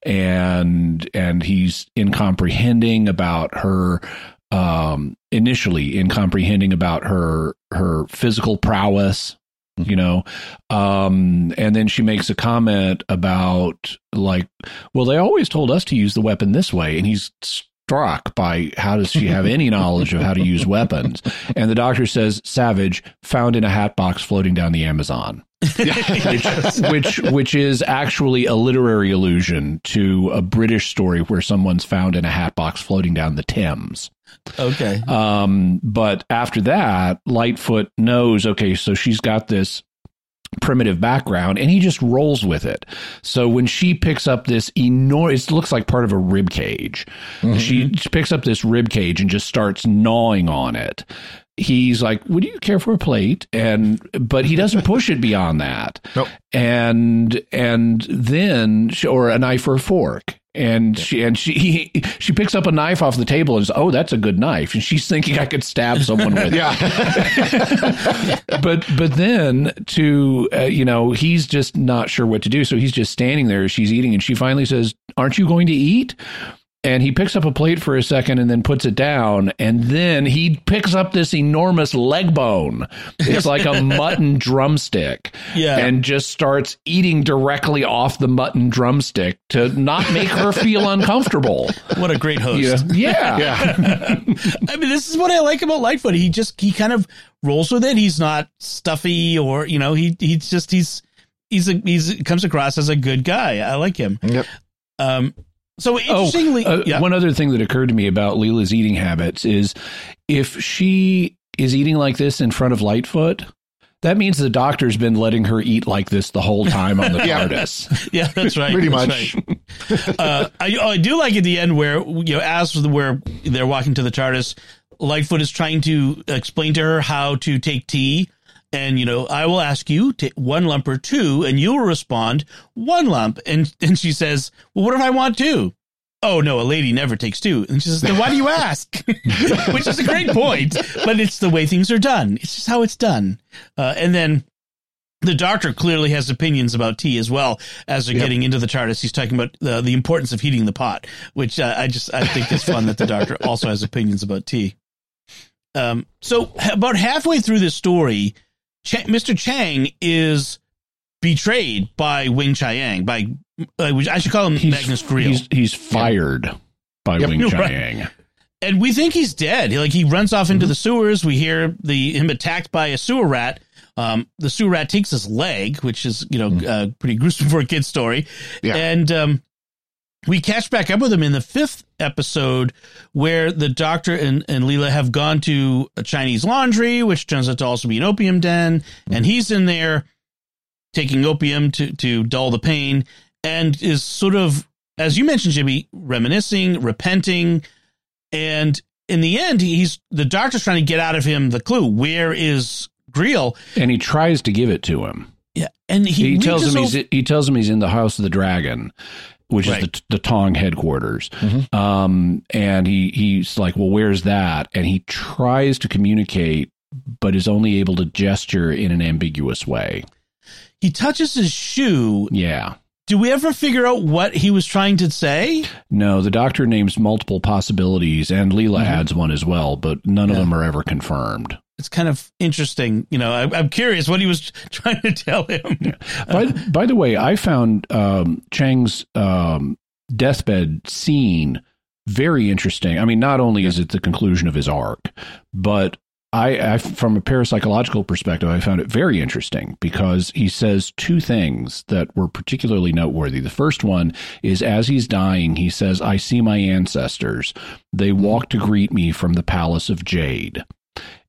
And and he's incomprehending about her um initially incomprehending about her her physical prowess you know? Um and then she makes a comment about like well they always told us to use the weapon this way. And he's struck by how does she have any knowledge of how to use weapons. And the doctor says savage found in a hat box floating down the amazon. Which which is actually a literary allusion to a british story where someone's found in a hat box floating down the thames. Okay. um, but after that, Litefoot knows, okay, so she's got this primitive background and he just rolls with it. So when she picks up this enormous, it looks like part of a rib cage. Mm-hmm. She picks up this rib cage and just starts gnawing on it. He's like, "Would you care for a plate?" And but he doesn't push it beyond that. Nope. And and then or a knife or a fork. And she and she she picks up a knife off the table and says, "Oh, that's a good knife." And she's thinking I could stab someone with it yeah. but but then to uh, you know he's just not sure what to do so he's just standing there she's eating and she finally says aren't you going to eat and he picks up a plate for a second and then puts it down and then he picks up this enormous leg bone it's like a mutton drumstick Yeah. and just starts eating directly off the mutton drumstick to not make her feel uncomfortable What a great host. yeah yeah, Yeah. I mean, this is what I like about Litefoot. He just he kind of rolls with it. He's not stuffy or you know he he's just he's he's a he's comes across as a good guy. I like him. Yep. Um. So interestingly, Oh, uh, yeah. one other thing that occurred to me about Leela's eating habits is if she is eating like this in front of Litefoot, that means the doctor's been letting her eat like this the whole time on the Yeah. TARDIS. yeah, that's right. Pretty that's much. right. uh, I, I do like at the end where you know as the, where they're walking to the TARDIS, Litefoot is trying to explain to her how to take tea, and you know I will ask you to one lump or two, and you'll respond one lump, and and she says, well, what if I want two? Oh no, a lady never takes two, and she says, then why do you ask? Which is a great point, but it's the way things are done. It's just how it's done, uh, and then the doctor clearly has opinions about tea as well as they're Yep. getting into the TARDIS. He's talking about the, the importance of heating the pot, which uh, I just I think it's fun that the doctor also has opinions about tea. Um, so about halfway through this story, Ch- Mr. Chang is betrayed by Weng-Chiang. By uh, I should call him Magnus Greel, He's, he's fired by Yep. Weng Right. Chiang. and we think he's dead. Like he runs off Mm-hmm. into the sewers. We hear the him attacked by a sewer rat. Um, the sewer rat takes his leg, which is you know uh, pretty gruesome for a kid's story. Mm-hmm. Yeah. And um, we catch back up with him in the fifth episode, where the doctor and, and Leela have gone to a Chinese laundry, which turns out to also be an opium den, Mm-hmm. and he's in there taking opium to to dull the pain, and is sort of, as you mentioned, Jimmy, reminiscing, repenting, and in the end, he's the doctor's trying to get out of him the clue. Where is Greel? And he tries to give it to him. Yeah, and he, He, tells him he's he tells him he's in the House of the Dragon, which Right. is the, the Tong headquarters. Mhm. Um, and he he's like, well, where's that? And he tries to communicate, but is only able to gesture in an ambiguous way. he touches his shoe. Yeah. Do we ever figure out what he was trying to say? No, the doctor names multiple possibilities, and Leela Mhm. adds one as well, but none of them are ever confirmed. It's kind of interesting. You know, I, I'm curious what he was trying to tell him. by, by the way, I found um, Chang's um, deathbed scene very interesting. I mean, not only is it the conclusion of his arc, but I, I, from a parapsychological perspective, I found it very interesting because he says two things that were particularly noteworthy. The first one is as he's dying, he says, I see my ancestors. They walk to greet me from the Palace of Jade.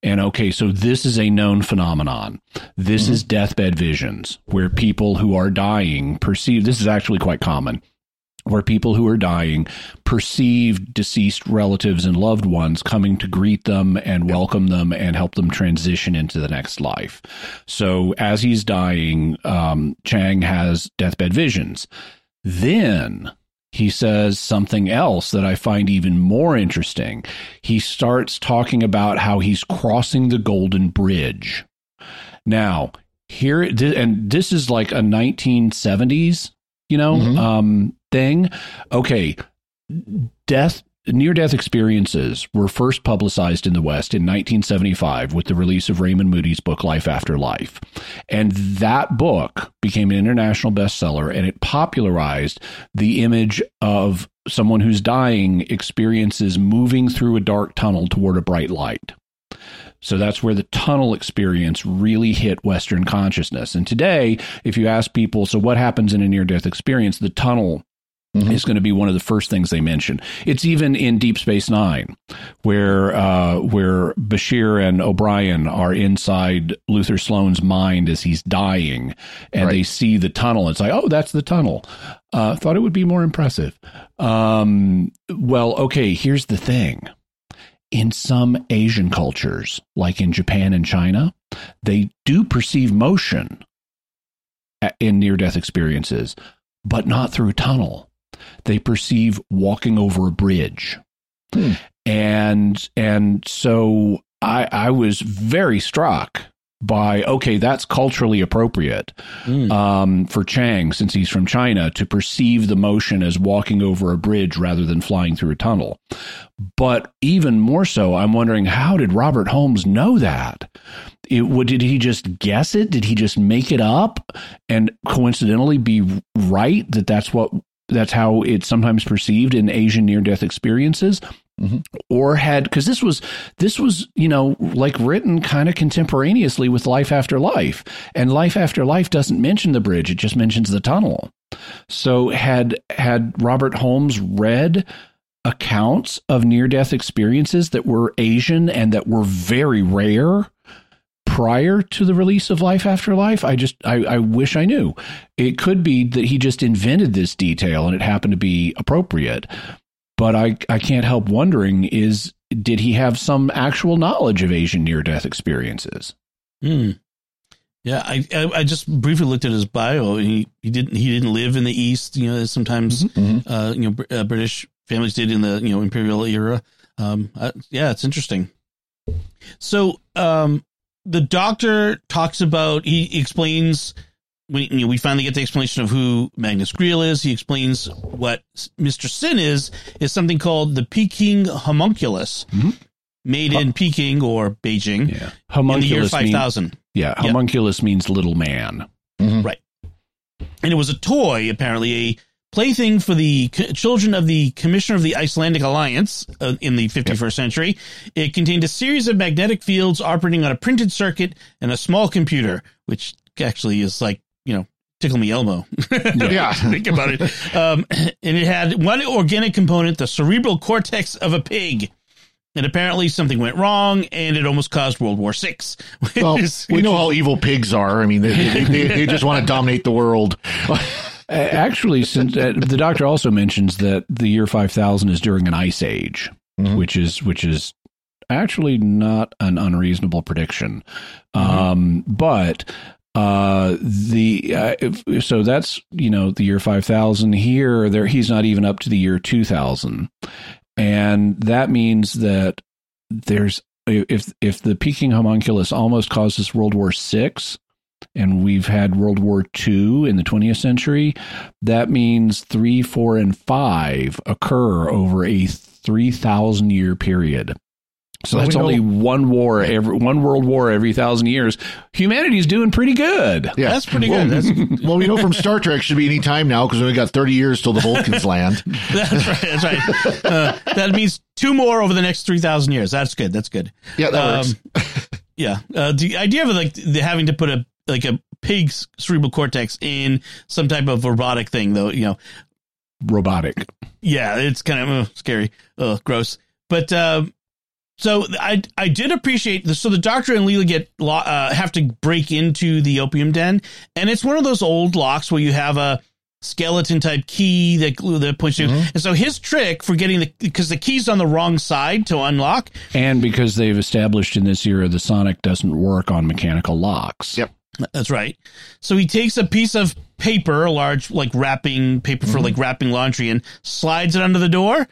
And okay, so this is a known phenomenon. This is deathbed visions where people who are dying perceive this is actually quite common where people who are dying perceive deceased relatives and loved ones coming to greet them and welcome them and help them transition into the next life. So as he's dying, um, Chang has deathbed visions. Then he says something else that I find even more interesting. He starts talking about how he's crossing the Golden Bridge. Now, here, and this is like a 1970s, you know, Mhm. um, thing. Okay, death. Near death experiences were first publicized in the West in 1975 with the release of Raymond Moody's book Life After Life. And that book became an international bestseller and it popularized the image of someone who's dying experiences moving through a dark tunnel toward a bright light. So that's where the tunnel experience really hit Western consciousness. And today, if you ask people, so what happens in a near death experience, the tunnel Mhm. is going to be one of the first things they mention. It's even in Deep Space Nine, where uh, where Bashir and O'Brien are inside Luther Sloan's mind as he's dying, and Right. they see the tunnel. It's like, oh, that's the tunnel. Uh, thought it would be more impressive. Um, well, okay. Here's the thing. In some Asian cultures, like in Japan and China, they do perceive motion a- in near death experiences, but not through a tunnel. They perceive walking over a bridge. Hmm. And and so I I was very struck by okay, that's culturally appropriate Mm. um, for Chang since he's from China to perceive the motion as walking over a bridge rather than flying through a tunnel. But even more so, I'm wondering how did Robert Holmes know that? It, what, did he just guess it? Did he just make it up and coincidentally be right that that's what that's how it's sometimes perceived in Asian near death experiences? Mm-hmm. Or had because this was this was you know like written kind of contemporaneously with Life After Life, and Life After Life doesn't mention the bridge; it just mentions the tunnel. So had had Robert Holmes read accounts of near death experiences that were Asian and that were very rare prior to the release of Life After Life? I just I, I wish I knew. It could be that he just invented this detail and it happened to be appropriate. But I I can't help wondering is did he have some actual knowledge of Asian near death experiences? Hmm. Yeah, I, I just briefly looked at his bio. He he didn't he didn't live in the East. You know, as sometimes Mhm. uh, you know uh, British families did in the you know imperial era. Um, uh, yeah, it's interesting. So, um, the doctor talks about he explains when you know, we finally get the explanation of who Magnus Greel is. He explains what Mister Sin is is something called the Peking homunculus, Mhm. made in Peking or Beijing Yeah. in the year Homunculus five thousand. yeah, homunculus means little man. Right. And it was a toy, apparently a plaything for the c- children of the Commissioner of the Icelandic Alliance uh, in the 51st century. It contained a series of magnetic fields operating on a printed circuit and a small computer, which actually is like you know tickle me Elmo. Yeah. think about it. Um, and it had one organic component, the cerebral cortex of a pig. And apparently something went wrong, and it almost caused World War Six. Well, we know how evil pigs are. I mean, they, they, they, they just want to dominate the world. A- Actually, since uh, the doctor also mentions that the year 5000 is during an ice age, Mhm. which is which is actually not an unreasonable prediction. Um, but uh, the uh, if, so that's you know the year 5000 here. There, he's not even up to the year 2000, and that means that there's if if the Peking homunculus almost causes World War Six and we've had World War II in the 20th century, that means three, four, and five occur over a 3,000 year period. So Well, that's we know- only one war every one world war every thousand years. Humanity's doing pretty good. Yeah, That's pretty well, good. That's, well, we know from Star Trek should be any time now because we only got 30 years till the Vulcans land. That's right. That's right. Uh, that means two more over the next three thousand years. That's good. That's good. Yeah, that works. Um, yeah. Uh, the idea of like the, having to put a like a pig's cerebral cortex in some type of robotic thing, though, you know, Robotic. yeah, it's kind of uh, scary, uh, gross. But um, so I I did appreciate this. So the doctor and Leela get lo- uh, have to break into the opium den, and it's one of those old locks where you have a skeleton type key that that puts you. And so his trick for getting the because the key's on the wrong side to unlock. And because they've established in this era the sonic doesn't work on mechanical locks. Yep. That's right. So he takes a piece of paper, a large like wrapping paper for like wrapping laundry, and slides it under the door.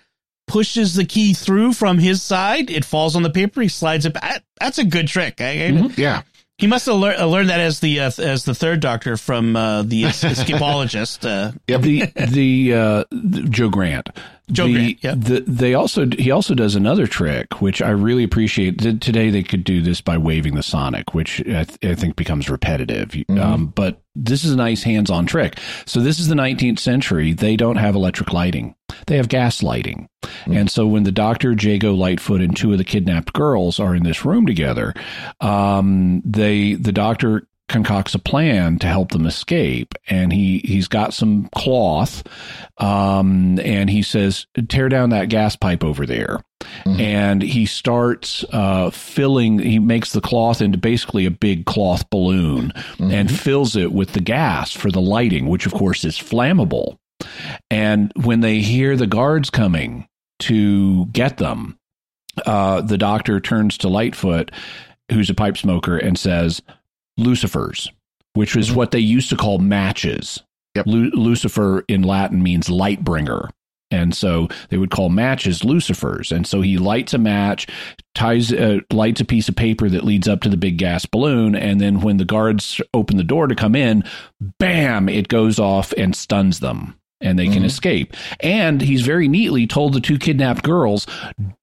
Pushes the key through from his side. It falls on the paper. He slides it. back. That's a good trick. I, I- Yeah. He must have lear- learned that as the uh, as the third Doctor from uh, the es- escapologist. Uh, the the uh the- Joe Grant. Joe the, Grant, yeah. The, they also he also does another trick which I really appreciate. Today they could do this by waving the sonic, which I, th- I think becomes repetitive. Um, but this is a nice hands-on trick. So this is the 19th century. They don't have electric lighting. They have gas lighting. And so when the doctor, Jago Litefoot, and two of the kidnapped girls are in this room together, um, they the doctor concocts a plan to help them escape and he he's got some cloth um and he says tear down that gas pipe over there. And he starts uh filling he makes the cloth into basically a big cloth balloon and fills it with the gas for the lighting which of course is flammable. And when they hear the guards coming to get them uh the doctor turns to litefoot who's a pipe smoker and says lucifers which is what they used to call matches Yep. Lu- lucifer in latin means light bringer And so they would call matches lucifers. And so he lights a match, ties, uh, lights a piece of paper that leads up to the big gas balloon. And then when the guards open the door to come in, bam, it goes off and stuns them and they can Mhm. escape. And he's very neatly told the two kidnapped girls,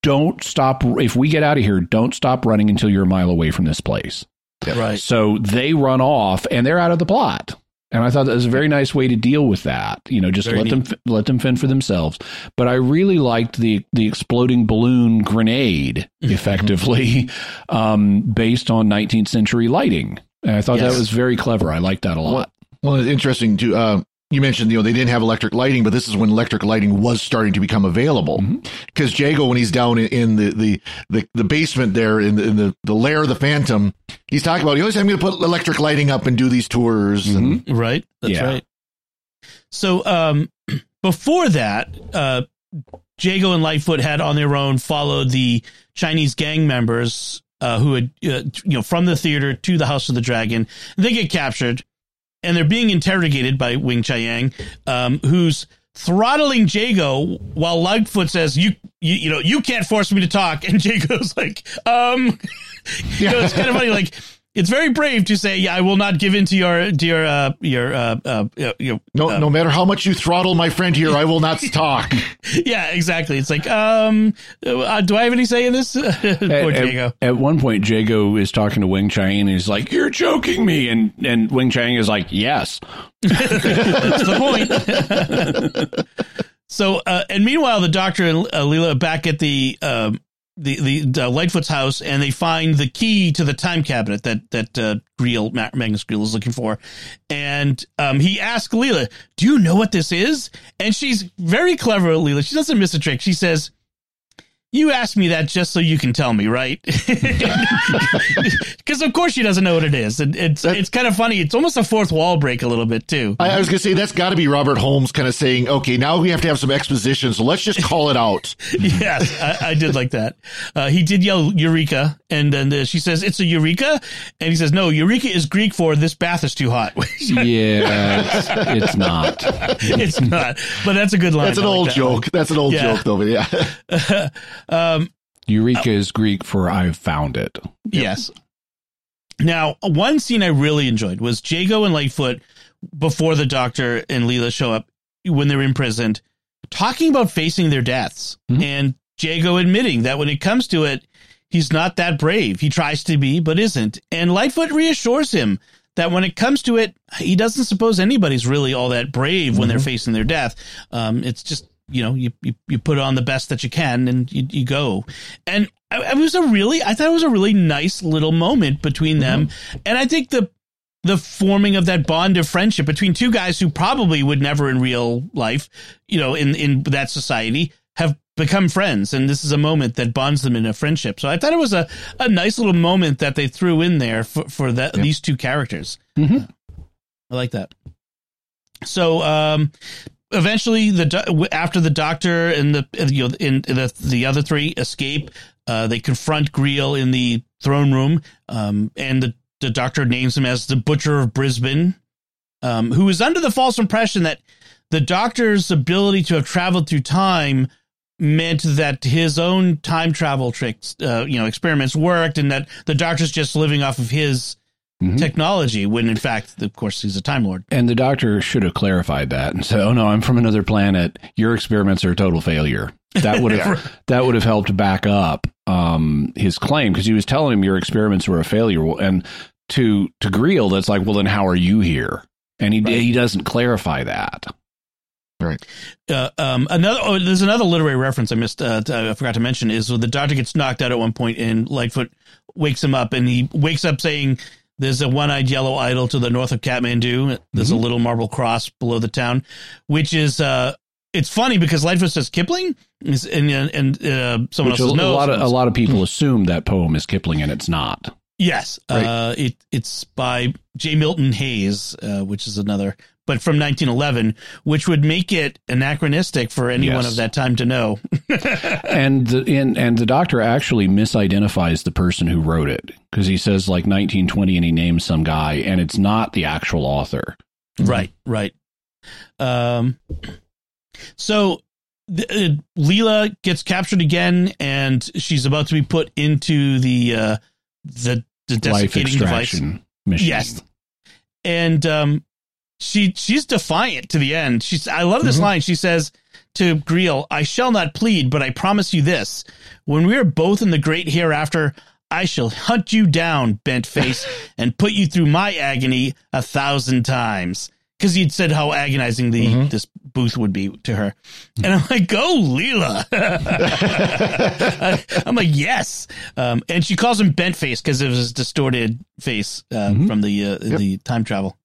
don't stop. If we get out of here, don't stop running until you're a mile away from this place. Right. So they run off and they're out of the plot. And I thought that was a very nice way to deal with that. You know, just Very let them let them fend for themselves. But I really liked the the exploding balloon grenade, effectively, um, based on 19th century lighting. And I thought Yes. that was very clever. I liked that a lot. Well, it's interesting to uh, you mentioned you know they didn't have electric lighting, but this is when electric lighting was starting to become available. Mhm. Because Jago, when he's down in, in the, the the the basement there in the in the, the lair of the Phantom, he's talking about, you know, I'm going to put electric lighting up and do these tours. And Right. That's Yeah. right. So um, before that, uh, Jago and Litefoot had on their own followed the Chinese gang members uh, who had, uh, you know, from the theater to the House of the Dragon. They get captured and they're being interrogated by Weng-Chiang, um, who's throttling Jago while Litefoot says, you, you, you know, you can't force me to talk. And Jago's like, um, you know, it's kind of funny. Like, it's very brave to say, "Yeah, I will not give in to your to your uh, your uh, uh, you know, no, uh, no matter how much you throttle my friend here, I will not talk. yeah, exactly." It's like, um, uh, do I have any say in this? Poor At, Diego. at, at one point, Jago is talking to Weng-Chiang and he's like, You're joking me. And, and Weng-Chiang is like, Yes. That's the point. so, uh, and meanwhile, the Doctor and uh, Leela back at the um, the the, the Litefoot's house, and they find the key to the time cabinet that that uh, Greel Magnus Greel is looking for, and um, he asks Leela, "Do you know what this is?" And she's very clever, Leela. She doesn't miss a trick. She says. You asked me that just so you can tell me, right? Because of course she doesn't know what it is, and it's it's kind of funny. It's almost a fourth wall break a little bit too. I, I was going to say that's got to be Robert Holmes kind of saying, okay, now we have to have some exposition, so let's just call it out. yes, I, I did like that. Uh, he did yell "Eureka," and then uh, she says, "It's a Eureka," and he says, "No, Eureka is Greek for this bath is too hot." Yeah, it's, it's not. it's not, but that's a good line. That's an I like old that joke. That's an old Yeah. joke, though. But yeah, one. Um, Eureka is Greek for I've found it. Yes. Now, one scene I really enjoyed was Jago and Litefoot before the Doctor and Leela show up when they're imprisoned, talking about facing their deaths, Mhm. and Jago admitting that when it comes to it, he's not that brave. He tries to be, but isn't. And Litefoot reassures him that when it comes to it, he doesn't suppose anybody's really all that brave when they're facing their death. Um, it's just you know you, you you put on the best that you can and you, you go. And I- it was a really I thought it was a really nice little moment between them, and I think the the forming of that bond of friendship between two guys who probably would never in real life, you know, in in that society have become friends and this is a moment that bonds them in a friendship. So I thought it was a, a nice little moment that they threw in there for, for that Yep. these two characters. Mhm. I like that. So um eventually the after the doctor and the you know in the the other three escape, uh they confront Greel in the throne room um and the the doctor names him as the butcher of Brisbane um who is under the false impression that the doctor's ability to have traveled through time meant that his own time travel tricks, uh, you know, experiments worked, and that the doctor's just living off of his Mhm. technology. When in fact, of course, he's a time lord. And the doctor should have clarified that and said, "Oh no, I'm from another planet. Your experiments are a total failure." That would have that would have helped back up um, his claim because he was telling him your experiments were a failure. And to to Greel, that's like, well, then how are you here? And he Right. he doesn't clarify that. Uh, um, another oh, there's another literary reference I missed. Uh, I forgot to mention is the doctor gets knocked out at one point, and Litefoot wakes him up, and he wakes up saying, "There's a one-eyed yellow idol to the north of Kathmandu. There's a little marble cross below the town," which is uh, it's funny because Litefoot says Kipling, is, and and uh, someone Which else a, no. a lot of a lot of people assume that poem is Kipling, and it's not. Yes, Right. uh, it it's by J. Milton Hayes, uh, which is another, but from 1911, which would make it anachronistic for anyone Yes. of that time to know. and the and, and the doctor actually misidentifies the person who wrote it because he says like 1920 and he names some guy and it's not the actual author. Right, right. Um, so uh, Leela gets captured again, and she's about to be put into the uh, the the Life desiccating device. machine. Yes, and um, she she's defiant to the end. She's I love this line. She says to Greel, "I shall not plead, but I promise you this: when we are both in the great hereafter." I shall hunt you down, bent face, and put you through my agony a thousand times. Because he'd said how agonizing the this booth would be to her, and I'm like, "Go, Leela!" I'm like, "Yes," um, and she calls him bent face because of his distorted face uh, from the uh, the time travel.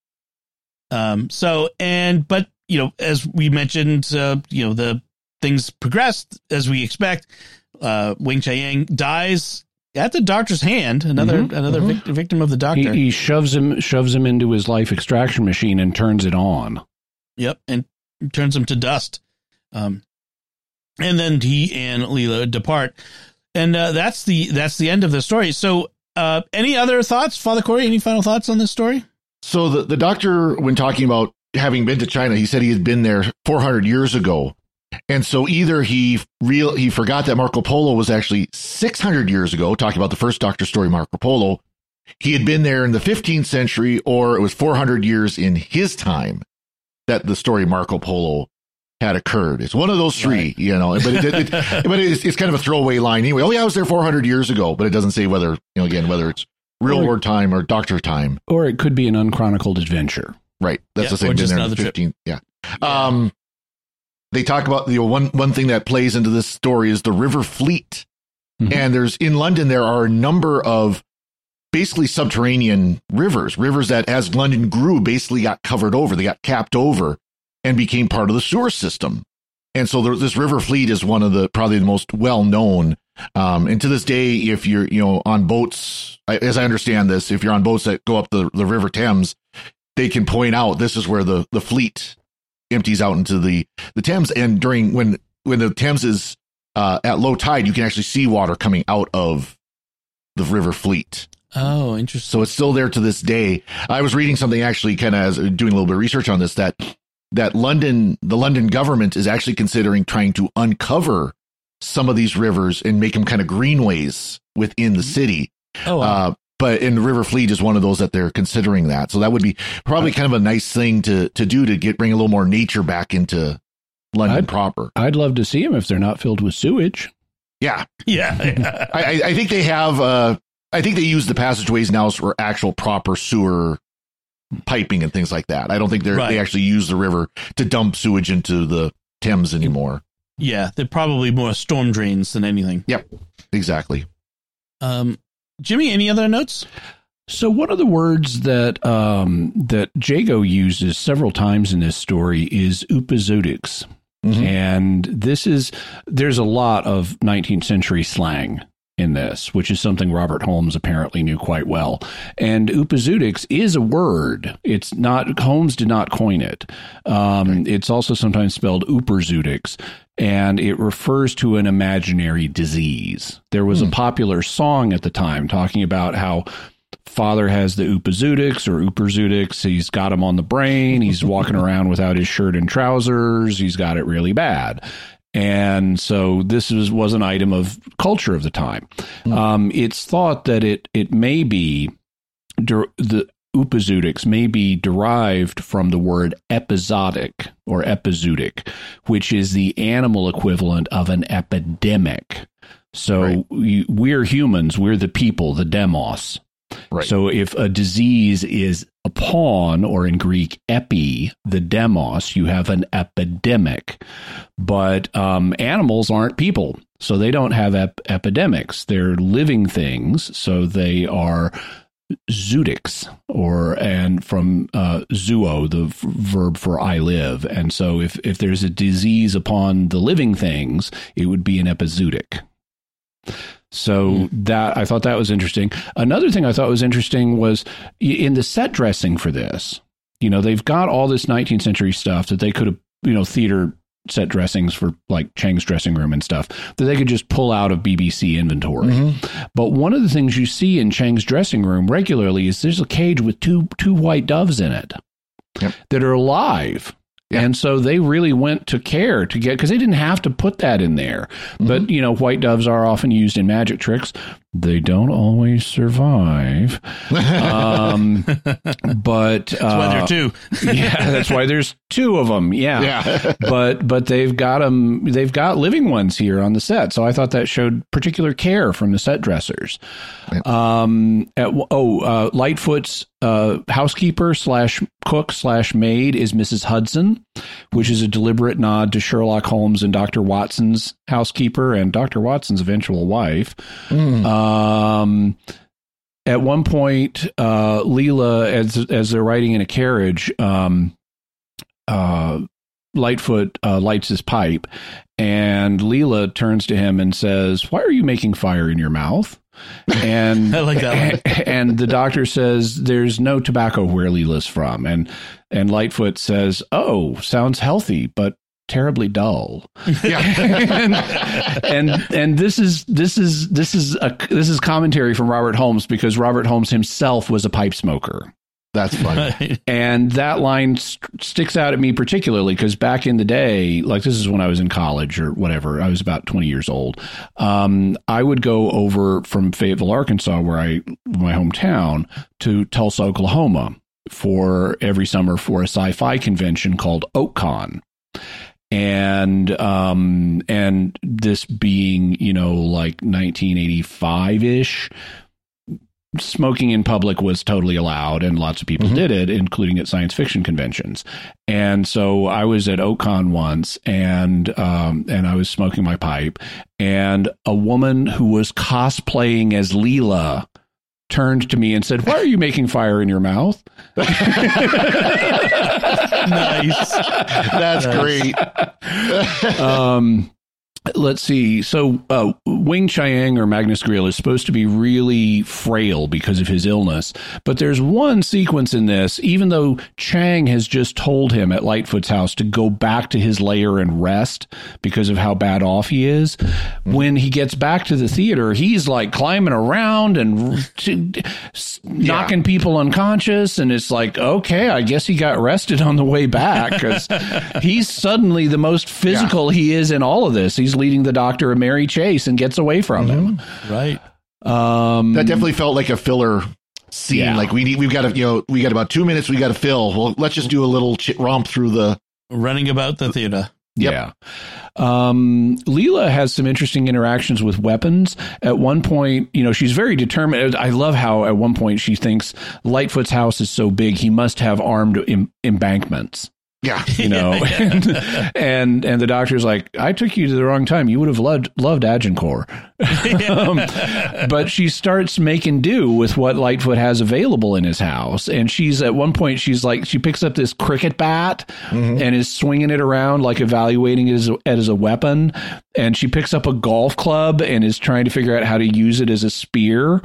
Um, so and but you know, as we mentioned, uh, you know, the things progressed as we expect. Uh, Weng-Chiang dies at the doctor's hand. Another another vic- victim of the He, doctor. he shoves him shoves him into his life extraction machine and turns it on. Yep, and turns him to dust. Um, and then he and Leela depart, and uh, that's the that's the end of the story. So, uh, any other thoughts, Father Cory? Any final thoughts on this story? So the, the doctor, when talking about having been to China, he said he had been there 400 years ago. And so either he real he forgot that Marco Polo was actually 600 years ago, talking about the first Doctor story, Marco Polo. He had been there in the 15th century, or it was 400 years in his time that the story Marco Polo had occurred. It's one of those three, Right. you know. But it, it, but it's, it's kind of a throwaway line anyway. Oh yeah, I was there 400 years ago, but it doesn't say whether you know again whether it's real Or- world time or Doctor time. Or it could be an unchronicled adventure. Right. That's Yeah, the same. or just there in another the trip. 15th. Yeah. Um, they talk about the one one thing that plays into this story is the River Fleet, Mhm. and there's in London there are a number of basically subterranean rivers, rivers that as London grew basically got covered over, they got capped over, and became part of the sewer system. And so there, this River Fleet is one of the probably the most well known. Um, and to this day, if you're you know on boats, as I understand this, if you're on boats that go up the, the River Thames, they can point out this is where the the fleet empties out into the the Thames. And during when when the Thames is uh, at low tide, you can actually see water coming out of the River Fleet. Oh, interesting. So it's still there to this day. I was reading something actually, kind of doing a little bit of research on this that that London, the London government is actually considering trying to uncover some of these rivers and make them kind of greenways within the city. Oh, wow. Uh, but in River Fleet is one of those that they're considering that. So that would be probably kind of a nice thing to to do to get bring a little more nature back into London I'd- proper. I'd love to see them if they're not filled with sewage. Yeah, yeah. I- I think they have. Uh, I think they use the passageways now for actual proper sewer piping and things like that. I don't think they Right. they actually use the river to dump sewage into the Thames anymore. yeah, they're probably more storm drains than anything. Yep, exactly. Um, Jimmy, any other notes? So one of the words that um, that Jago uses several times in this story is upazodics. Mhm. And this is there's a lot of 19th century slang in this, which is something Robert Holmes apparently knew quite well. And upazodics is a word. It's not Holmes did not coin it. Um, It's also sometimes spelled uperzodics, and it refers to an imaginary disease. There was a popular song at the time talking about how father has the upazodics or uperzodics. He's got him on the brain. He's walking around without his shirt and trousers. He's got it really bad. And so this was, was an item of culture of the time. Um, it's thought that it it may be the upazodics may be derived from the word episodic or epizootic, which is the animal equivalent of an epidemic. So Right. we, we're humans, we're the people, the demos. Right. So if a disease is upon, or in Greek, epi, the demos, you have an epidemic. But um, animals aren't people, so they don't have ep- epidemics. They're living things, so they are zootics, or and from uh, zuo, the v- verb for I live. And so if if there's a disease upon the living things, it would be an epizootic. So that I thought that was interesting. Another thing I thought was interesting was in the set dressing for this. You know, they've got all this 19th century stuff that they could have, you know, theater set dressings for like Chang's dressing room and stuff that they could just pull out of BBC inventory. Mm-hmm. But one of the things you see in Chang's dressing room regularly is there's a cage with two two white doves in it Yep. that are alive. And so they really went to care to get because they didn't have to put that in there. But you know, white doves are often used in magic tricks. They don't always survive. um, but That's why uh, there are two. yeah, that's why there's two of them. Yeah. Yeah. but but they've got them. They've got living ones here on the set, so I thought that showed particular care from the set dressers. Um, at, oh, uh, Litefoot's uh, housekeeper slash cook slash maid is Mrs. Hudson, which is a deliberate nod to Sherlock Holmes and Doctor Watson's housekeeper and Doctor Watson's eventual wife. Um, at one point, uh, Leela, as as they're riding in a carriage, um, uh, Litefoot uh, lights his pipe, and Leela turns to him and says, "Why are you making fire in your mouth?" And I like and the doctor says, "There's no tobacco where Leela's from," and and Litefoot says, "Oh, sounds healthy, but." Terribly dull and, and and this is this is this is a this is commentary from Robert Holmes because Robert Holmes himself was a pipe smoker That's funny. and that line st- sticks out at me particularly because back in the day, like this is when I was in college or whatever, I was about 20 years old. Um, I would go over from Fayetteville, Arkansas, where I, my hometown, to Tulsa, Oklahoma for every summer for a sci fi convention called OakCon and um and this being you know like 1985 ish smoking in public was totally allowed and lots of people Mhm. did it including at science fiction conventions and so i was at ocon once and um and i was smoking my pipe and a woman who was cosplaying as leela turned to me and said why are you making fire in your mouth nice. That's great. um, let's see. So, uh, Weng-Chiang or Magnus Greel is supposed to be really frail because of his illness. But there's one sequence in this, even though Chang has just told him at Litefoot's house to go back to his lair and rest because of how bad off he is. When he gets back to the theater, he's like climbing around and knocking people unconscious. And it's like, okay, I guess he got rested on the way back because he's suddenly the most physical he is in all of this. He's leading the doctor a merry chase and gets away from Right. him. Right. Um, That definitely felt like a filler scene. Yeah. Like we need, we've got to, you know, we got about two minutes. We got to fill. Well, let's just do a little ch- romp through the. Running about the theater. Yep. Yeah. Um, Leela has some interesting interactions with weapons. At one point, you know, she's very determined. I love how at one point she thinks Litefoot's house is so big, he must have armed em- embankments. Yeah. You know, and, and and the doctor's like, I took you to the wrong time. You would have loved loved Agincourt. um, but she starts making do with what Litefoot has available in his house. And she's at one point, she's like, she picks up this cricket bat and is swinging it around, like evaluating it as, a, as a weapon. And she picks up a golf club and is trying to figure out how to use it as a spear.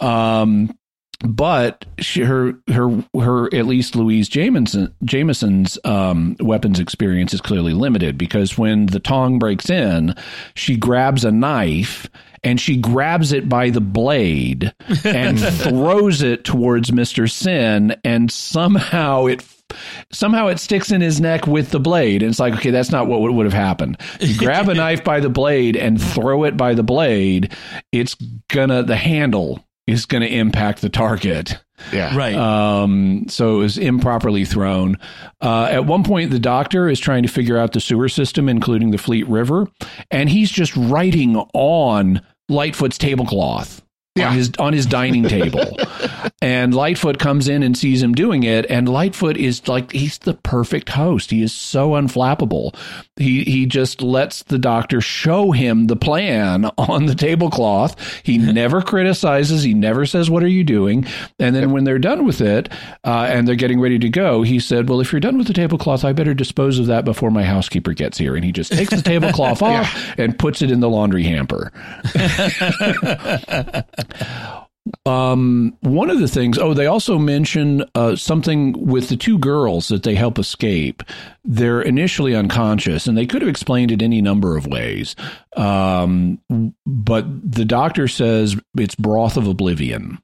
Um, but she, her her her at least Louise Jameson Jameson's um, weapons experience is clearly limited because when the tong breaks in, she grabs a knife and she grabs it by the blade and throws it towards Mister Sin, and somehow it somehow it sticks in his neck with the blade. And it's like, okay, that's not what would, would have happened. You grab a knife by the blade and throw it by the blade, it's gonna the handle is gonna impact the target. Yeah. Right. Um, so it was improperly thrown. Uh, at one point, the doctor is trying to figure out the sewer system, including the Fleet River, and he's just writing on Litefoot's tablecloth. Yeah. On his on his dining table, and Litefoot comes in and sees him doing it, and Litefoot is like he's the perfect host. He is so unflappable. He he just lets the doctor show him the plan on the tablecloth. He never criticizes. He never says, "What are you doing?" And then when they're done with it, uh, and they're getting ready to go, he said, "Well, if you're done with the tablecloth, I better dispose of that before my housekeeper gets here." And he just takes the tablecloth off and puts it in the laundry hamper. Um, one of the things, oh, they also mention uh, something with the two girls that they help escape. They're initially unconscious, and they could have explained it any number of ways. Um, but the doctor says it's broth of oblivion.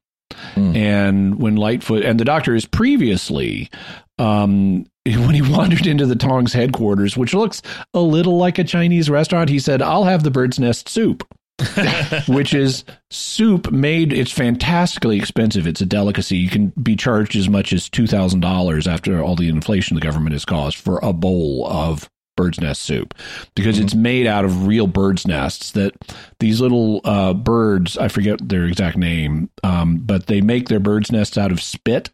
And when Litefoot and the doctor is previously um, when he wandered into the Tongs headquarters, which looks a little like a Chinese restaurant, he said, "I'll have the bird's nest soup." which is soup made it's fantastically expensive. It's a delicacy. You can be charged as much as $2000 after all the inflation the government has caused for a bowl of bird's nest soup. Because mm-hmm. it's made out of real bird's nests that these little uh, birds i forget their exact name um, but they make their bird's nests out of spit.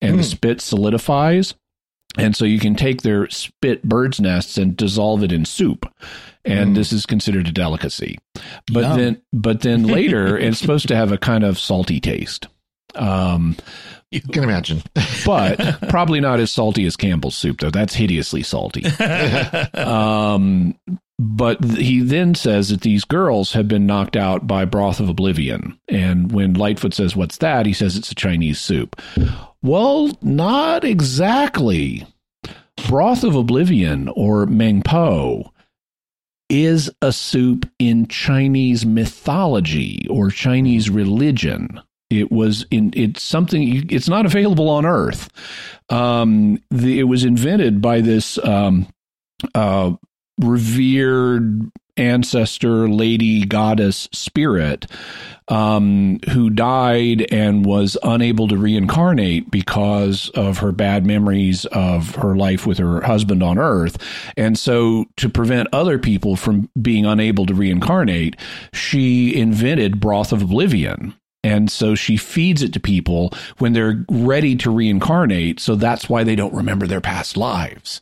And mm. the spit solidifies and so you can take their spit bird's nests and dissolve it in soup and mm. this is considered a delicacy. But Yum. then, but then later, it's supposed to have a kind of salty taste. Um, you can imagine, but probably not as salty as Campbell's soup, though. That's hideously salty. um, but he then says that these girls have been knocked out by broth of oblivion, and when Litefoot says, "What's that?" he says it's a Chinese soup. Well, not exactly. Broth of Oblivion or Meng Po is a soup in Chinese mythology or Chinese religion. It was in it's something it's not available on Earth. Um, the, it was invented by this um, uh, revered ancestor, lady, goddess, spirit, um, who died and was unable to reincarnate because of her bad memories of her life with her husband on Earth. And so, to prevent other people from being unable to reincarnate, she invented Broth of Oblivion. And so she feeds it to people when they're ready to reincarnate. So that's why they don't remember their past lives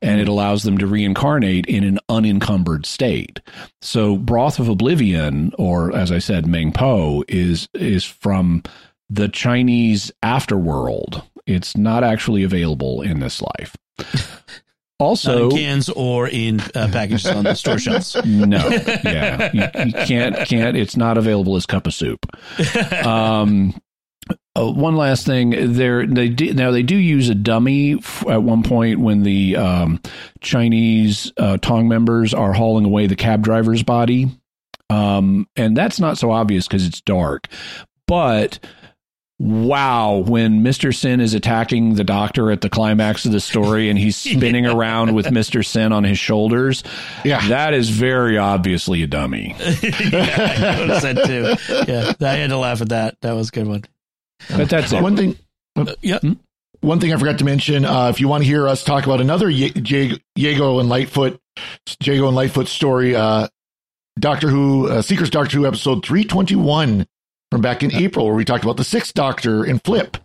and it allows them to reincarnate in an unencumbered state. So Broth of Oblivion, or as I said, Meng Po, is is from the Chinese afterworld. It's not actually available in this life. Also, cans or in uh, packages on the store shelves. No, yeah, you, you, can't can't. It's not available as cup of soup. Um, uh, one last thing, there they do, now they do use a dummy f- at one point when the um, Chinese uh, Tong members are hauling away the cab driver's body, um, and that's not so obvious because it's dark. But wow, when Mister Sin is attacking the doctor at the climax of the story and he's spinning yeah. around with Mister Sin on his shoulders, yeah, that is very obviously a dummy. yeah, I noticed that too. Yeah, I had to laugh at that. That was a good one. But that's it. One thing. Uh, yeah. Hmm? One thing I forgot to mention, uh, if you want to hear us talk about another Ye- Jago and Litefoot, Jago and Litefoot story, uh, Doctor Who, uh, Secrets Doctor Who episode 321 from back in April, where we talked about the sixth Doctor in Flip.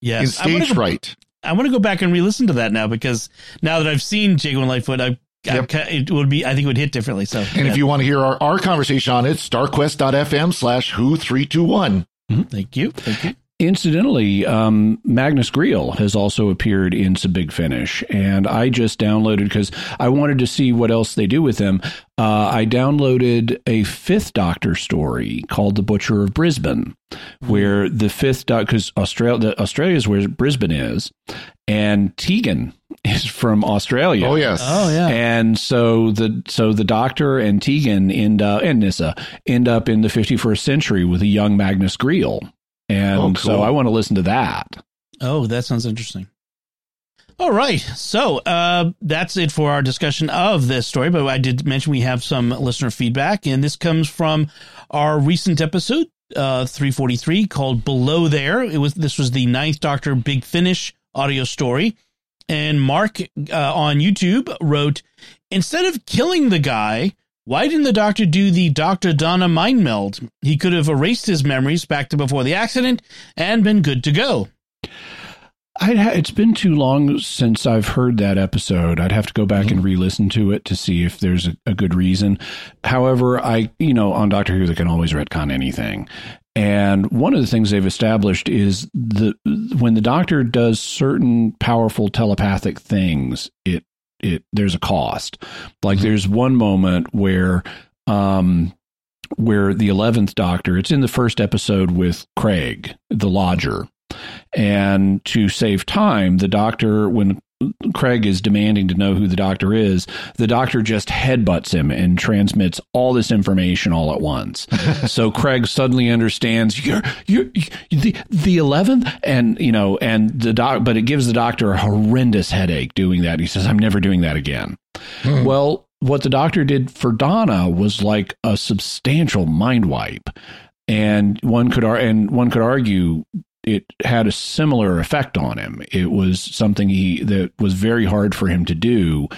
Yes. In stage go, fright. I want to go back and re listen to that now because now that I've seen Jago and Litefoot, I Yep. it would be, I think it would hit differently. So, and yeah. if you want to hear our, our conversation on it, starquest.fm slash who 321. Mm-hmm. Thank you. Thank you. Incidentally, um, Magnus Greel has also appeared in some Big Finish, and I just downloaded because I wanted to see what else they do with them. Uh, I downloaded a Fifth Doctor story called "The Butcher of Brisbane," where the Fifth Doctor, because Australia, Australia is where Brisbane is, and Tegan is from Australia. Oh yes. Oh yeah. And so the so the Doctor and Tegan end up and Nyssa end up in the 51st century with a young Magnus Greel and oh, cool. so I want to listen to that. Oh, that sounds interesting. All right. So uh, that's it for our discussion of this story. But I did mention we have some listener feedback, and this comes from our recent episode, uh, 343, called Below There. It was This was the Ninth Doctor Big Finish audio story. And Mark uh, on YouTube wrote, Instead of killing the guy, why didn't the doctor do the Dr. Donna mind meld? He could have erased his memories back to before the accident and been good to go. Ha- it's been too long since I've heard that episode. I'd have to go back mm-hmm. and re-listen to it to see if there's a, a, good reason. However, I, you know, on Doctor Who, they can always retcon anything. And one of the things they've established is the when the Doctor does certain powerful telepathic things, it it there's a cost. Like mm-hmm. there's one moment where um where the 11th doctor it's in the first episode with Craig the lodger and to save time the doctor when Craig is demanding to know who the doctor is, the doctor just headbutts him and transmits all this information all at once. so Craig suddenly understands you're you're, you're the the eleventh, and you know, and the doc, but it gives the doctor a horrendous headache doing that. He says, "I'm never doing that again." Hmm. Well, what the doctor did for Donna was like a substantial mind wipe, and one could and one could argue it had a similar effect on him. It was something he that was very hard for him to do,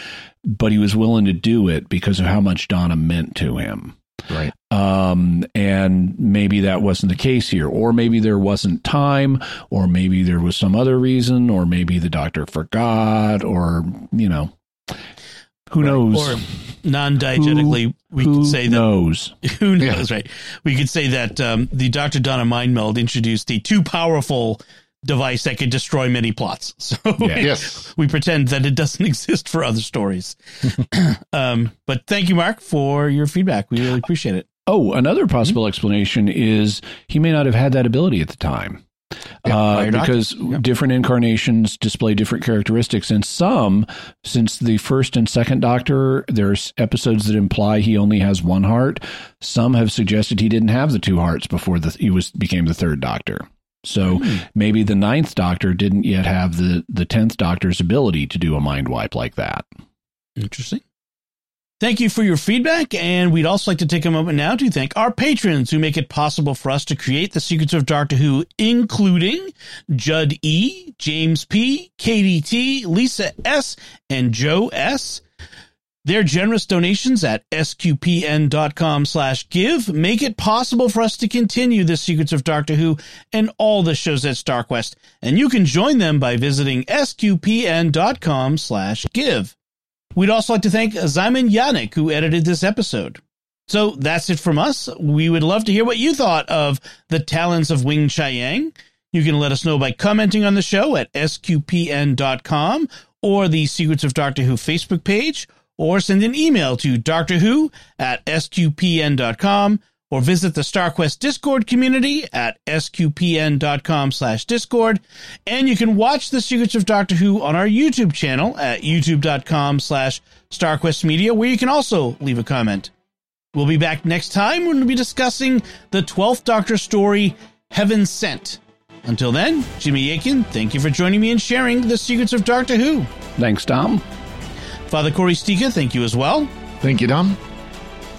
but he was willing to do it because of how much Donna meant to him. Right. Um, and maybe that wasn't the case here, or maybe there wasn't time, or maybe there was some other reason, or maybe the doctor forgot, or you know, who right. knows? Or non-diegetically, we who could say that knows. who knows, yeah. right? We could say that um, the Dr. Donna mind meld introduced the too powerful device that could destroy many plots. So yes, we pretend that it doesn't exist for other stories. um, but thank you, Mark, for your feedback. We really appreciate it. Oh, another possible mm-hmm. explanation is he may not have had that ability at the time. Yeah, uh, because yeah. different incarnations display different characteristics, and some, since the first and second Doctor, there's episodes that imply he only has one heart. Some have suggested he didn't have the two hearts before the, he was became the third Doctor. So mm. maybe the ninth Doctor didn't yet have the the tenth Doctor's ability to do a mind wipe like that. Interesting. Thank you for your feedback, and we'd also like to take a moment now to thank our patrons who make it possible for us to create the Secrets of Doctor Who, including Judd E., James P., Katie T., Lisa S., and Joe S. Their generous donations at sqpn.com slash give make it possible for us to continue the Secrets of Doctor Who and all the shows at StarQuest, and you can join them by visiting sqpn.com slash give. We'd also like to thank Zyman Yannick, who edited this episode. So that's it from us. We would love to hear what you thought of the Talons of Weng-Chiang. You can let us know by commenting on the show at sqpn.com or the Secrets of Doctor Who Facebook page, or send an email to Doctor Who at sqpn.com or visit the StarQuest Discord community at sqpn.com slash discord. And you can watch The Secrets of Doctor Who on our YouTube channel at youtube.com slash StarQuest Media, where you can also leave a comment. We'll be back next time when we'll be discussing the 12th Doctor story, Heaven Sent. Until then, Jimmy Akin, thank you for joining me and sharing The Secrets of Doctor Who. Thanks, Dom. Father Cory Sticha, thank you as well. Thank you, Dom.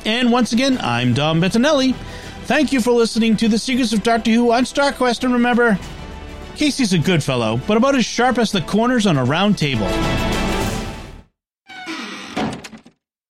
And once again, I'm Dom Bettinelli. Thank you for listening to The Secrets of Doctor Who on StarQuest. And remember, Casey's a good fellow, but about as sharp as the corners on a round table.